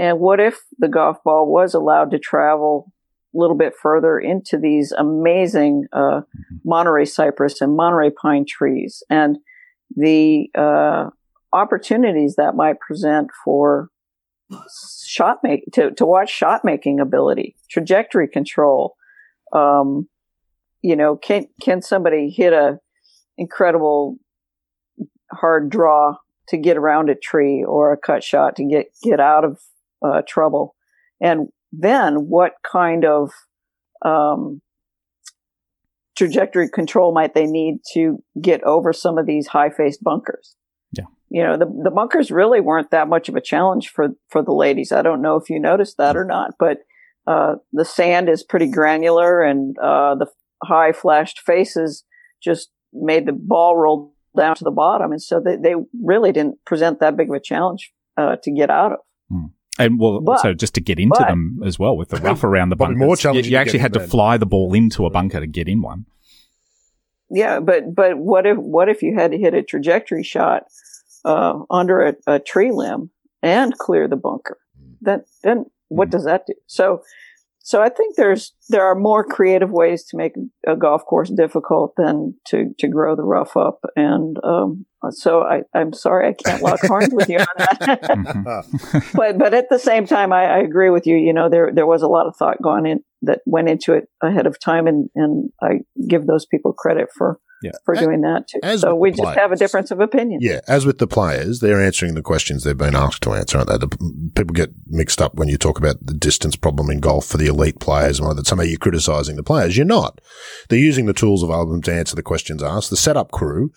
and what if the golf ball was allowed to travel little bit further into these amazing uh, Monterey cypress and Monterey pine trees, and the uh, opportunities that might present for shot make to, to watch shot making ability, trajectory control. Um, you know, can can somebody hit a incredible hard draw to get around a tree or a cut shot to get get out of uh, trouble? And then what kind of um, trajectory control might they need to get over some of these high faced bunkers? Yeah. you know, the, the bunkers really weren't that much of a challenge for, for the ladies. I don't know if you noticed that or not, but, uh, the sand is pretty granular and, uh, the high flashed faces just made the ball roll down to the bottom. And so they, they really didn't present that big of a challenge, uh, to get out of. And well, But- also just to get into but- them as well with the <laughs> rough around the Probably bunkers. more challenging you, to actually had to in. fly the ball into a bunker to get in one. Yeah. But, but what if, what if you had to hit a trajectory shot, uh, under a, a tree limb and clear the bunker? Then, then what does that do? So, so I think there's there are more creative ways to make a golf course difficult than to to grow the rough up, and um, so I, I'm sorry I can't lock horns with you on that. <laughs> <laughs> but but at the same time, I, I, agree with you. You know, there there was a lot of thought going in that went into it ahead of time, and and I give those people credit for yeah. for doing that too. As so we just players, have a difference of opinion. Yeah, as with the players, they're answering the questions they've been asked to answer, aren't they? The, people get mixed up when you talk about the distance problem in golf for the elite players, and that somehow you're criticising the players. You're not. They're using the tools available to answer the questions asked. The setup crew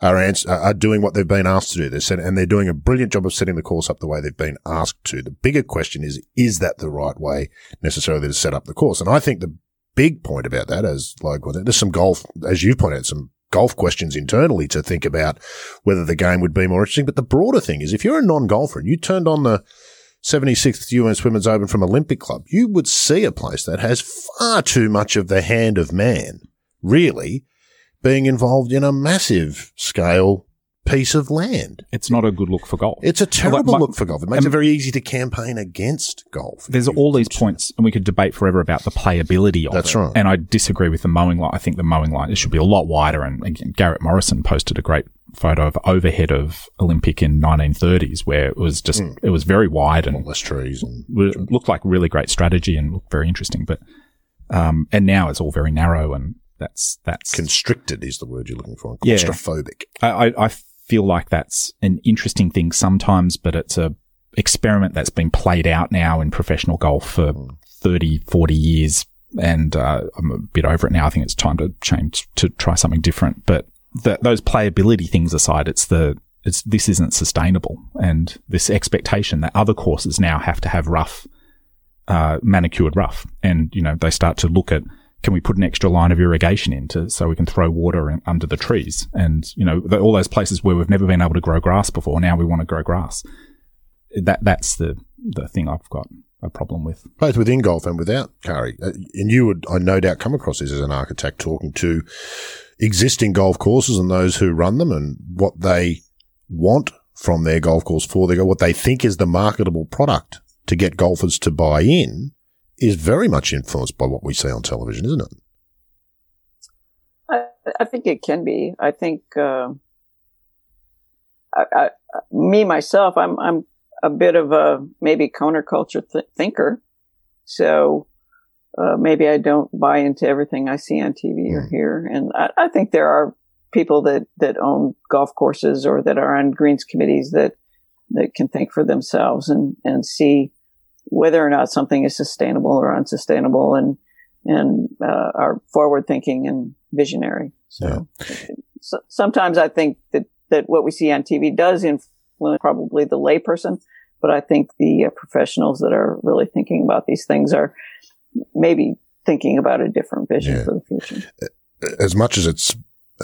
are, answer, are doing what they've been asked to do. They're set, and they're doing a brilliant job of setting the course up the way they've been asked to. The bigger question is, is that the right way necessarily to set up the course? And I think the big point about that, as like, there's some golf, as you've pointed out, some golf questions internally to think about whether the game would be more interesting. But the broader thing is if you're a non-golfer and you turned on the 76th US Women's Open from Olympic Club, you would see a place that has far too much of the hand of man, really, being involved in a massive scale piece of land. It's not a good look for golf. It's a terrible my, look for golf. It makes it very easy to campaign against golf. There's all these points, and we could debate forever about the playability of That's it. right. And I disagree with the mowing line. I think the mowing line should be a lot wider. And again, Garrett Morrison posted a great photo of overhead of Olympic in 1930s where it was just, mm. it was very wide and less trees and looked like really great strategy and looked very interesting. But, um, and now it's all very narrow and that's, that's constricted is the word you're looking for. Claustrophobic. Yeah. I, I, I feel like that's an interesting thing sometimes, but it's a experiment that's been played out now in professional golf for 30, 40 years. And uh, I'm a bit over it now. I think it's time to change to try something different. But the, those playability things aside, it's the it's this isn't sustainable, and this expectation that other courses now have to have rough, uh, manicured rough, and you know they start to look at can we put an extra line of irrigation into so we can throw water in, under the trees? And, you know, the, all those places where we've never been able to grow grass before, now we want to grow grass. That, that's the, the thing I've got a problem with. Both within golf and without, Kari. Uh, and you would, I no doubt, come across this as an architect talking to existing golf courses and those who run them and what they want from their golf course for their, what they think is the marketable product to get golfers to buy in is very much influenced by what we see on television, isn't it? I, I think it can be. I think uh, I, I, me myself, I'm I'm a bit of a maybe counterculture th- thinker, so uh, maybe I don't buy into everything I see on TV or mm. hear, and I, I think there are people that that own golf courses or that are on greens committees that that can think for themselves and and see whether or not something is sustainable or unsustainable and, and, uh, are forward thinking and visionary. So, yeah. so, sometimes I think that, that what we see on TV does influence probably the layperson, but I think the uh, professionals that are really thinking about these things are maybe thinking about a different vision yeah. for the future. As much as it's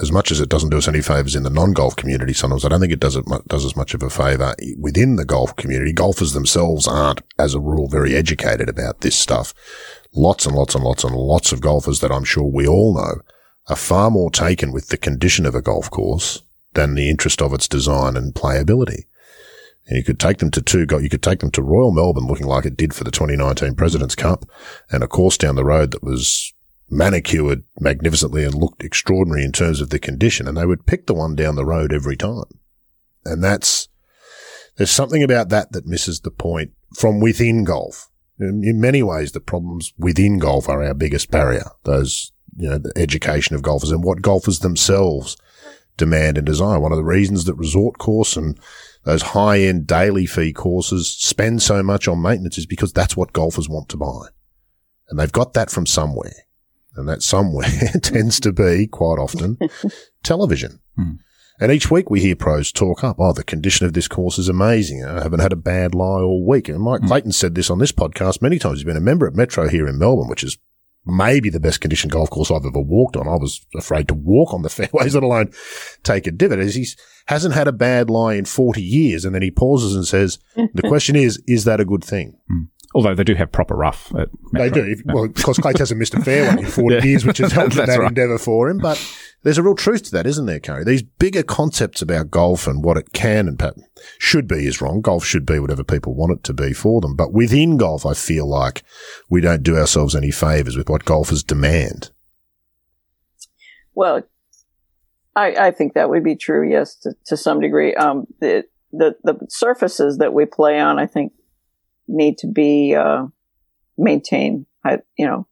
as much as it doesn't do us any favors in the non-golf community, sometimes I don't think it does it does as much of a favor within the golf community. Golfers themselves aren't, as a rule, very educated about this stuff. Lots and lots and lots and lots of golfers that I'm sure we all know are far more taken with the condition of a golf course than the interest of its design and playability. And you could take them to two, you could take them to Royal Melbourne looking like it did for the 2019 President's Cup and a course down the road that was manicured magnificently and looked extraordinary in terms of the condition. And they would pick the one down the road every time. And that's, there's something about that that misses the point from within golf. In, in many ways, the problems within golf are our biggest barrier. Those, you know, the education of golfers and what golfers themselves demand and desire. One of the reasons that resort course and those high end daily fee courses spend so much on maintenance is because that's what golfers want to buy. And they've got that from somewhere and that somewhere <laughs> tends to be quite often <laughs> television. Hmm. And each week we hear pros talk up, oh, the condition of this course is amazing. I haven't had a bad lie all week. And Mike hmm. Clayton said this on this podcast many times. He's been a member at Metro here in Melbourne, which is maybe the best conditioned golf course I've ever walked on. I was afraid to walk on the <laughs> fairways, let alone take a divot. As he hasn't had a bad lie in 40 years. And then he pauses and says, the question is, is that a good thing? Hmm. Although they do have proper rough. They do. Well, because Clayton hasn't missed a fair one in 40 <laughs> yeah. years, which has <laughs> helped that right. endeavour for him. But there's a real truth to that, isn't there, Kari? These bigger concepts about golf and what it can and should be is wrong. Golf should be whatever people want it to be for them. But within golf, I feel like we don't do ourselves any favors with what golfers demand. Well, I, I think that would be true. Yes, to, to some degree. Um, the, the, the surfaces that we play on, I think need to be, uh, maintained, you know,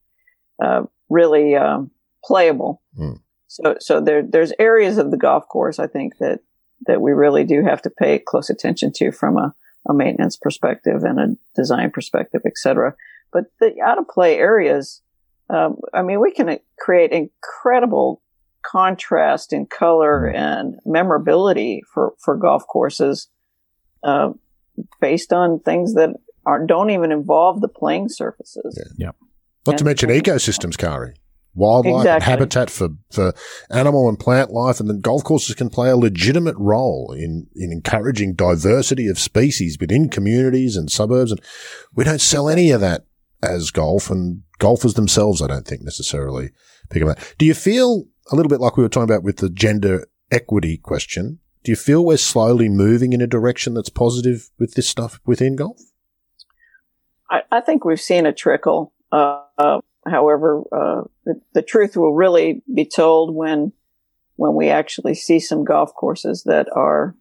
uh, really, um, playable. Mm. So, so there, there's areas of the golf course, I think that, that we really do have to pay close attention to from a, a maintenance perspective and a design perspective, et cetera. But the out of play areas, um, I mean, we can create incredible contrast in color and memorability for, for golf courses, uh, based on things that are, don't even involve the playing surfaces. Yeah. Yep. Not and, to mention ecosystems, Kari wildlife exactly. and habitat for, for animal and plant life. And then golf courses can play a legitimate role in, in encouraging diversity of species within communities and suburbs. And we don't sell any of that as golf and golfers themselves, I don't think necessarily pick up that. Do you feel a little bit like we were talking about with the gender equity question? Do you feel we're slowly moving in a direction that's positive with this stuff within golf? I, I think we've seen a trickle. Uh, However, uh, the, the, truth will really be told when when we actually see some golf courses that are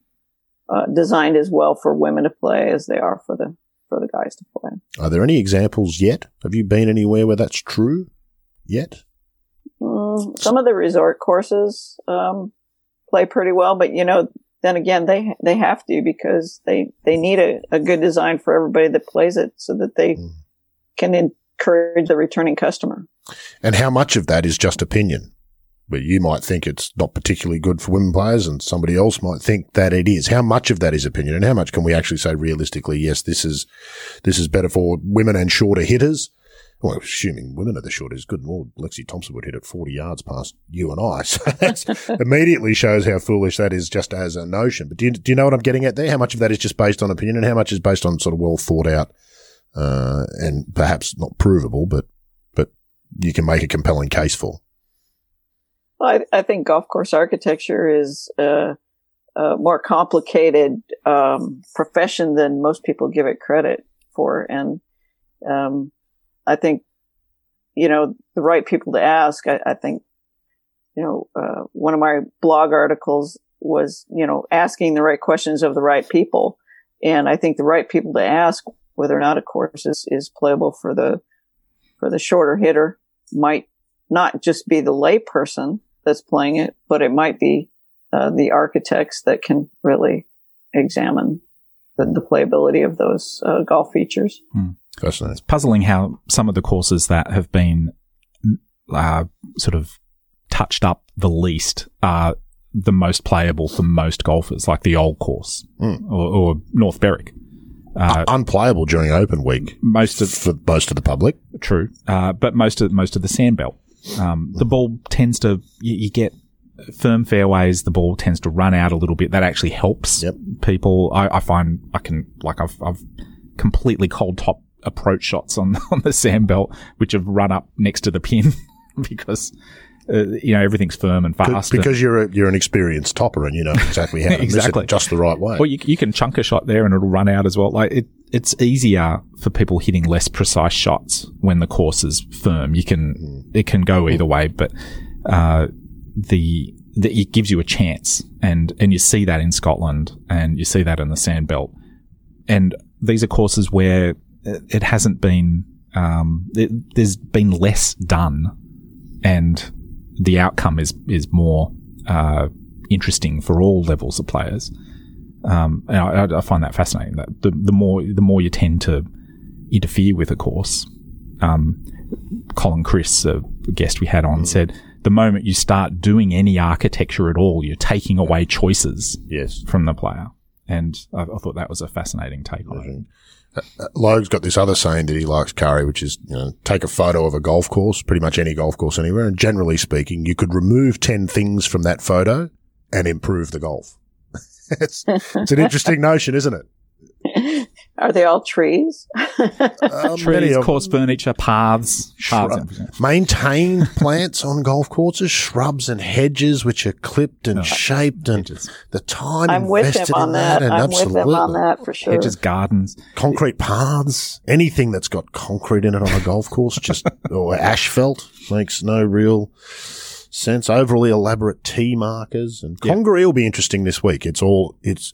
uh, designed as well for women to play as they are for the for the guys to play. Are there any examples yet? Have you been anywhere where that's true yet? Mm, some of the resort courses um, play pretty well, but you know, then again, they they have to because they they need a, a good design for everybody that plays it, so that they mm. can encourage the returning customer. And how much of that is just opinion? But you might think it's not particularly good for women players and somebody else might think that it is. How much of that is opinion and how much can we actually say realistically, yes, this is, this is better for women and shorter hitters? Well, assuming women are the shortest, good lord, Lexi Thompson would hit it 40 yards past you and I. <laughs> So that <laughs> immediately shows how foolish that is just as a notion. But do you, do you know what I'm getting at there? How much of that is just based on opinion and how much is based on sort of well thought out uh, and perhaps not provable, but but you can make a compelling case for. Well, I, I think golf course architecture is a, a more complicated um, profession than most people give it credit for, and um, I think you know the right people to ask. I, I think you know uh, one of my blog articles was you know asking the right questions of the right people, and I think the right people to ask whether or not a course is, is playable for the for the shorter hitter might not just be the layperson that's playing it, but it might be uh, the architects that can really examine the, the playability of those uh, golf features. Hmm. It's puzzling how some of the courses that have been uh, sort of touched up the least are the most playable for most golfers, like the old course mm. or, or North Berwick. Uh, unplayable during open week. Most of for most of the public. True, uh, but most of most of the sandbelt. Um, the ball tends to you, you, get firm fairways. The ball tends to run out a little bit. That actually helps yep. people. I, I, find I can like I've I've completely cold top approach shots on <laughs> on the sandbelt, which have run up next to the pin <laughs> because uh, you know everything's firm and fast. Because you're a, you're an experienced topper and you know exactly how to <laughs> exactly. just the right way. Well, you, you can chunk a shot there and it'll run out as well. Like it, it's easier for people hitting less precise shots when the course is firm. You can mm. it can go either way, but uh, the, the it gives you a chance, and and you see that in Scotland, and you see that in the Sandbelt, and these are courses where it hasn't been. Um, it, there's been less done, and the outcome is is more uh, interesting for all levels of players. Um, and I, I, find that fascinating. That the, the more the more you tend to interfere with a course, um, Colin Chris, a guest we had on, mm. said the moment you start doing any architecture at all, you're taking away choices yes. from the player. And I, I thought that was a fascinating take on it. Logue's got this other saying that he likes, Kari, which is, you know, take a photo of a golf course, pretty much any golf course anywhere. And generally speaking, you could remove 10 things from that photo and improve the golf. <laughs> it's, it's an interesting notion, isn't it? <laughs> Are they all trees? Uh, <laughs> Trees, of course furniture, paths, paths. Shrub- maintain <laughs> plants on golf courses, shrubs and hedges which are clipped and shaped, and hedges. the time I'm with invested on in that, that. and I'm absolutely with him on that for sure. hedges, gardens. concrete paths, anything that's got concrete in it on a golf course, just <laughs> or asphalt makes no real sense. Overly elaborate tee markers and Yeah. Congaree will be interesting this week. It's all it's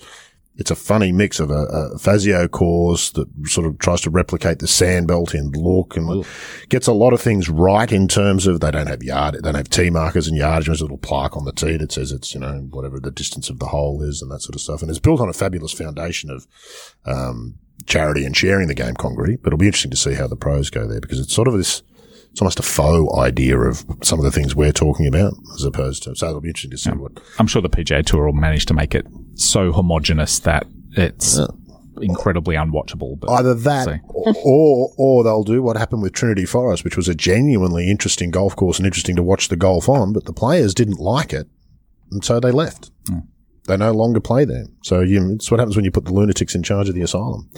it's a funny mix of a, a Fazio course that sort of tries to replicate the sandbelt in look and gets a lot of things right in terms of they don't have yard, they don't have tee markers and yardage. There's a little plaque on the tee that says it's, you know, whatever the distance of the hole is and that sort of stuff. And it's built on a fabulous foundation of, um, charity and sharing the game Congaree, but it'll be interesting to see how the pros go there because it's sort of this, it's almost a faux idea of some of the things we're talking about as opposed to, so it'll be interesting to see what, I'm sure the PGA Tour will manage to make it so homogenous that it's incredibly unwatchable. But either that or, or, they'll do what happened with Trinity Forest, which was a genuinely interesting golf course and interesting to watch the golf on, but the players didn't like it. And so they left. They no longer play there. So you, it's what happens when you put the lunatics in charge of the asylum.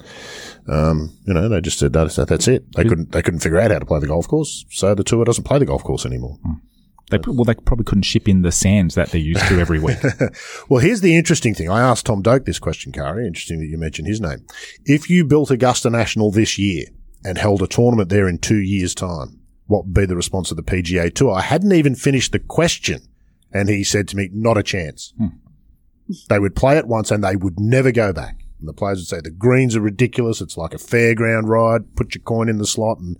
Um, you know, they just said that's, that's it. They couldn't, they couldn't figure out how to play the golf course. So the tour doesn't play the golf course anymore. They well, they probably couldn't ship in the sands that they're used to every week. <laughs> Well, here's the interesting thing. I asked Tom Doak this question, Kari. Interesting that you mentioned his name. If you built Augusta National this year and held a tournament there in two years' time, what would be the response of the PGA Tour? I hadn't even finished the question, and he said to me, "Not a chance." Hmm. They would play it once, and they would never go back. And the players would say the greens are ridiculous. It's like a fairground ride. Put your coin in the slot. And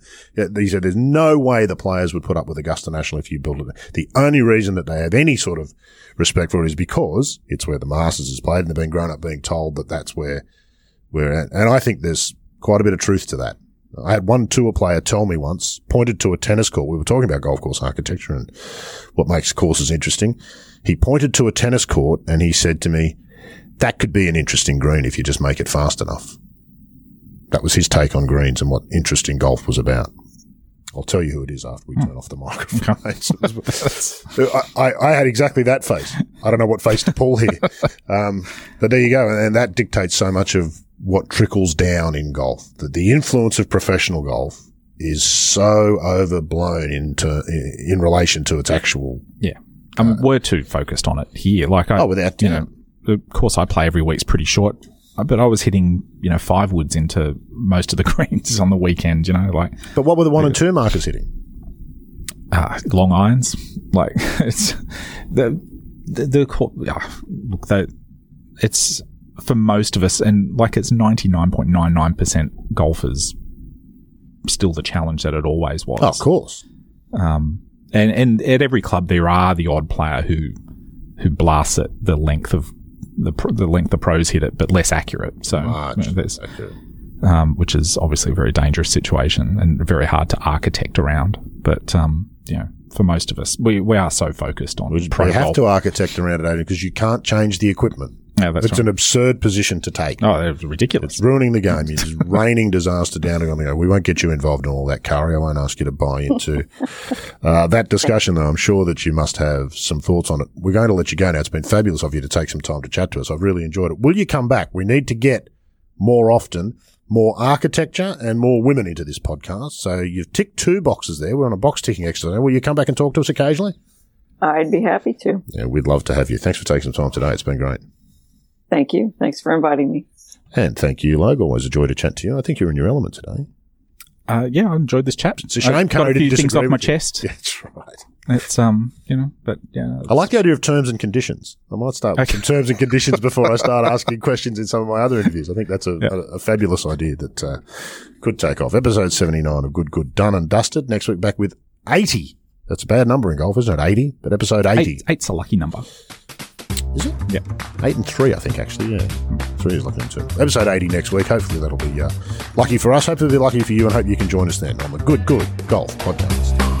he said there's no way the players would put up with Augusta National if you build it. The only reason that they have any sort of respect for it is because it's where the Masters is played, and they've been grown up being told that that's where we're at. And I think there's quite a bit of truth to that. I had one tour player tell me once, pointed to a tennis court. We were talking about golf course architecture and what makes courses interesting. He pointed to a tennis court and he said to me, that could be an interesting green if you just make it fast enough. That was his take on greens and what interesting golf was about. I'll tell you who it is after we turn off the microphone. <laughs> I, I, I had exactly that face. I don't know what face to pull here. Um, but there you go. And that dictates so much of what trickles down in golf. That the influence of professional golf is so overblown into, in relation to its actual. yeah, I mean, we're too focused on it here. Like, I, Oh, without- you yeah. know, the course I play every week week's pretty short. uh, But I was hitting, you know, five woods into most of the <laughs> greens on the weekend. You know, like But what were the one and two markers hitting? uh, long irons. <laughs> Like it's the the, the ah, look that it's for most of us, and like it's ninety nine point nine nine percent golfers. Still the challenge that it always was. Oh, of course. Um, and and at every club there are the odd player who who blasts it the length of the pr- the length the pros hit it, but less accurate. So Much. you know, there's, um, which is obviously a very dangerous situation and very hard to architect around. But um, you know, for most of us, we we are so focused on We pro have to architect around it because you can't change the equipment. Yeah, that's it's right. an absurd position to take. oh, they're ridiculous. It's ruining the game. You're <laughs> raining disaster down on the go. We won't get you involved in all that, Kari. I won't ask you to buy into <laughs> uh, that discussion, though. I'm sure that you must have some thoughts on it. We're going to let you go now. It's been fabulous of you to take some time to chat to us. I've really enjoyed it. Will you come back? We need to get more often more architecture and more women into this podcast. So you've ticked two boxes there. We're on a box ticking exercise. Will you come back and talk to us occasionally? I'd be happy to. Yeah, we'd love to have you. Thanks for taking some time today. It's been great. Thank you. Thanks for inviting me. And thank you, Logue. Always a joy to chat to you. I think you're in your element today. Uh, yeah, I enjoyed this chat. It's a shame I've got Curry a few didn't things off my chest. Yeah, that's right. It's um, you know, but yeah, I like the idea of terms and conditions. I might start with Okay. some terms and conditions before I start <laughs> asking questions in some of my other interviews. I think that's a, Yeah. a, a fabulous idea that uh, could take off. Episode 79 of Good Good Done and Dusted. Next week back with 80. That's a bad number in golf, isn't it? 80, but episode 80. Eight, eight's a lucky number. Is it? Yeah. 8 and 3, I think, actually, yeah. 3 is lucky too. Episode 80 next week. Hopefully that'll be uh, lucky for us. Hopefully it'll be lucky for you and hope you can join us then on the Good Good Golf Podcast.